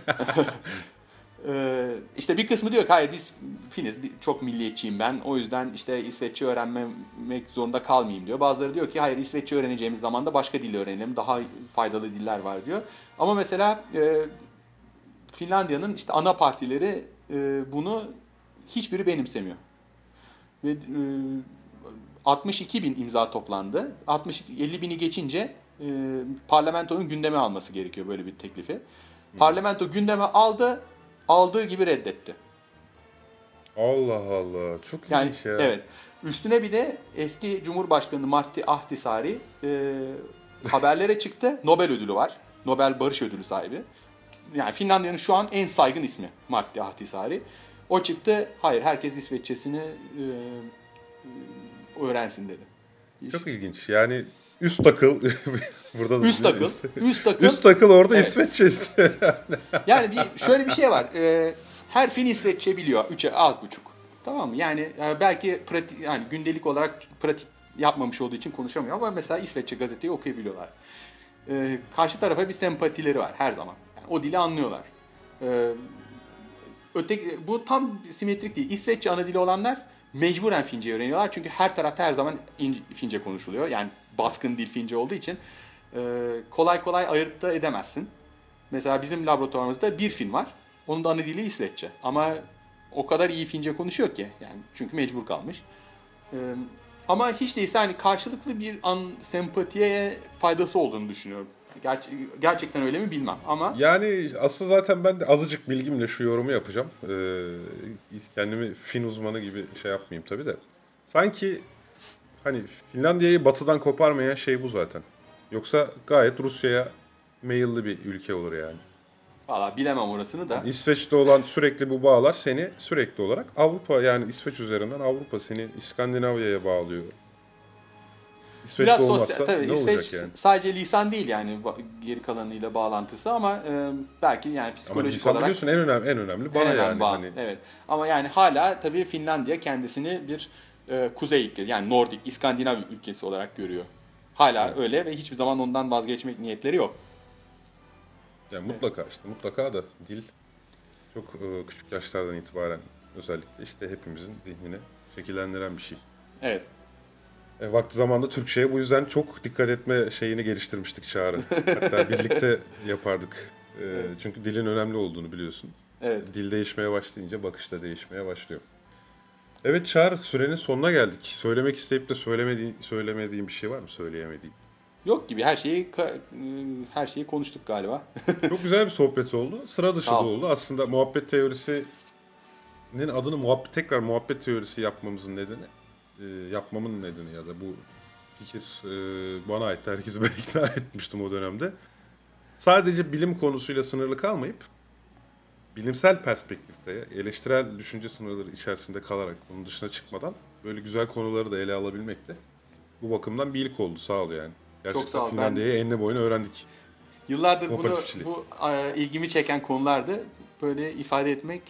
Ee, işte bir kısmı diyor ki hayır biz Finiz çok milliyetçiyim ben o yüzden işte İsveççe öğrenmemek zorunda kalmayayım diyor. Bazıları diyor ki hayır İsveççe öğreneceğimiz zaman da başka dil öğrenelim daha faydalı diller var diyor. Ama mesela e, Finlandiya'nın işte ana partileri e, bunu hiçbiri benimsemiyor. Ve e, 62 bin imza toplandı. 60 50 bini geçince e, parlamentonun gündeme alması gerekiyor böyle bir teklifi. Parlamento gündeme aldı, aldığı gibi reddetti. Allah Allah. Çok Yani ilginç ya. evet. Üstüne bir de eski Cumhurbaşkanı Martti Ahtisaari e, haberlere çıktı. Nobel ödülü var. Nobel Barış Ödülü sahibi. Yani Finlandiya'nın şu an en saygın ismi Martti Ahtisaari. O çıktı. Hayır herkes İsveççesini e, e, öğrensin dedi. Çok ilginç. Yani üst akıl burada da Üst akıl. Üst akıl. Üst akıl orada Evet. İsveççesi. Yani bir, şöyle bir şey var. Ee, her Fin İsveççe biliyor. Üçe az buçuk. Tamam mı? Yani e, belki pratik yani gündelik olarak pratik yapmamış olduğu için konuşamıyor ama mesela İsveççe gazeteyi okuyabiliyorlar. Ee, karşı tarafa bir sempatileri var her zaman. Yani o dili anlıyorlar. Ee, öteki bu tam simetrik değil. İsveççe ana dili olanlar mecburen Fince öğreniyorlar. Çünkü her tarafta her zaman in- Fince konuşuluyor. Yani baskın dil Fince olduğu için e, kolay kolay ayırt da edemezsin. Mesela bizim laboratuvarımızda bir Fin var. Onun da ana dili İsveççe. Ama o kadar iyi Fince konuşuyor ki. Yani çünkü mecbur kalmış. Ee, ama hiç değilse hani karşılıklı bir an sempatiye faydası olduğunu düşünüyorum. Ger- gerçekten öyle mi bilmem ama Yani aslında zaten ben de azıcık bilgimle şu yorumu yapacağım. Ee, kendimi Fin uzmanı gibi şey yapmayayım tabii de. Sanki hani Finlandiya'yı batıdan koparmayan şey bu zaten. Yoksa gayet Rusya'ya meyilli bir ülke olur yani. valla bilemem orasını da. İsveç'te olan sürekli bu bağlar seni sürekli olarak Avrupa yani İsveç üzerinden Avrupa seni İskandinavya'ya bağlıyor. İsveç'te Biraz olmazsa sosyal, tabii ne İsveç olacak yani? sadece lisan değil yani geri kalanıyla bağlantısı ama e, belki yani Ama psikolojik lisan olarak biliyorsun en önemli en önemli bana en önemli yani bağ. hani Evet. Ama yani hala tabii Finlandiya kendisini bir e, kuzey ülkesi yani Nordik, İskandinav ülkesi olarak görüyor. Hala öyle ve hiçbir zaman ondan vazgeçmek niyetleri yok. Yani mutlaka işte mutlaka da dil çok e, küçük yaşlardan itibaren özellikle işte hepimizin zihnini şekillendiren bir şey. Evet. E, vakti zamanda Türkçe'ye bu yüzden çok dikkat etme şeyini geliştirmiştik Çağrı. Hatta birlikte yapardık. E, çünkü dilin önemli olduğunu biliyorsun. Evet. Dil değişmeye başlayınca bakış da değişmeye başlıyor. Evet Çağrı sürenin sonuna geldik. Söylemek isteyip de söylemediğin, söylemediğin bir şey var mı? Söyleyemediğin. Yok gibi her şeyi her şeyi konuştuk galiba. Çok güzel bir sohbet oldu. Sıra dışı da oldu. Aslında muhabbet teorisinin adını muhabbet tekrar muhabbet teorisi yapmamızın nedeni, e, yapmamın nedeni ya da bu fikir e, bana ait. Herkesi ben ikna etmiştim o dönemde. Sadece bilim konusuyla sınırlı kalmayıp bilimsel perspektifte, eleştirel düşünce sınırları içerisinde kalarak bunun dışına çıkmadan böyle güzel konuları da ele alabilmek de bu bakımdan bir ilk oldu. Sağ ol yani. Gerçekten sağ ol. Ben- Finlandiya'yı enine boyuna öğrendik. Yıllardır bunu bu ilgimi çeken konulardı. Böyle ifade etmek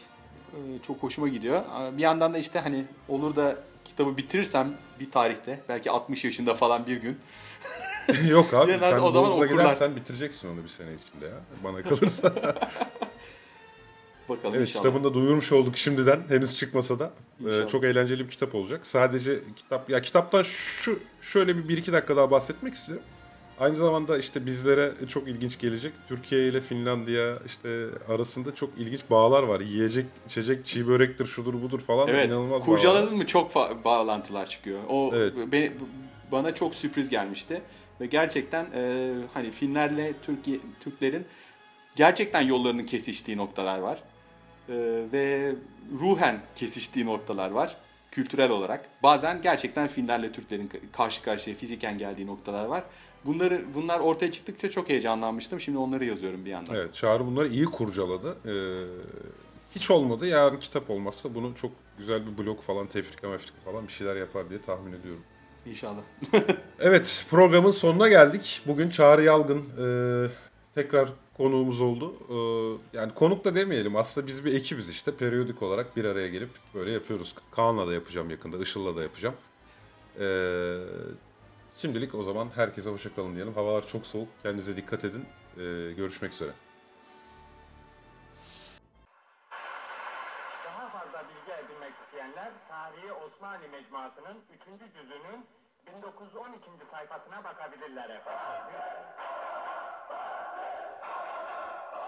e, çok hoşuma gidiyor. Bir yandan da işte hani olur da kitabı bitirirsem bir tarihte belki 60 yaşında falan bir gün Yok abi Biraz sen o zaman okurlar. gidersen bitireceksin onu bir sene içinde ya. Bana kalırsa. bakalım evet inşallah. kitabını da duyurmuş olduk şimdiden. Henüz çıkmasa da. Ee, çok eğlenceli bir kitap olacak. Sadece kitap ya kitaptan şu şöyle bir, bir iki dakika daha bahsetmek istiyorum. Aynı zamanda işte bizlere çok ilginç gelecek. Türkiye ile Finlandiya işte arasında çok ilginç bağlar var. Yiyecek, içecek, çiğ börektir, şudur budur falan. Evet. inanılmaz bağlar. Kurcaladın mı çok bağlantılar çıkıyor. O Evet. beni- bana çok sürpriz gelmişti ve gerçekten e, hani Finlerle Türkiye Türklerin gerçekten yollarının kesiştiği noktalar var. E, ve ruhen kesiştiği noktalar var kültürel olarak. Bazen gerçekten Finlerle Türklerin karşı karşıya fiziken geldiği noktalar var. Bunları bunlar ortaya çıktıkça çok heyecanlanmıştım. Şimdi onları yazıyorum bir yandan. Evet, Çağrı bunları iyi kurcaladı. Ee, hiç olmadı. Yarın kitap olmazsa bunu çok güzel bir blog falan, tefrika mefrika falan bir şeyler yapar diye tahmin ediyorum. İnşallah. Evet, programın sonuna geldik. Bugün Çağrı Yalgın e, tekrar konuğumuz oldu. E, yani konuk da demeyelim. Aslında biz bir ekibiz işte. Periyodik olarak bir araya gelip böyle yapıyoruz. Kaan'la da yapacağım yakında, Işıl'la da yapacağım. E, şimdilik o zaman herkese hoşçakalın diyelim. Havalar çok soğuk. Kendinize dikkat edin. E, görüşmek üzere. Daha fazla bilgi edinmek isteyenler Tarihi Osmanlı Mecmuası'nın 3. cüzünün 1912. sayfasına bakabilirler efendim.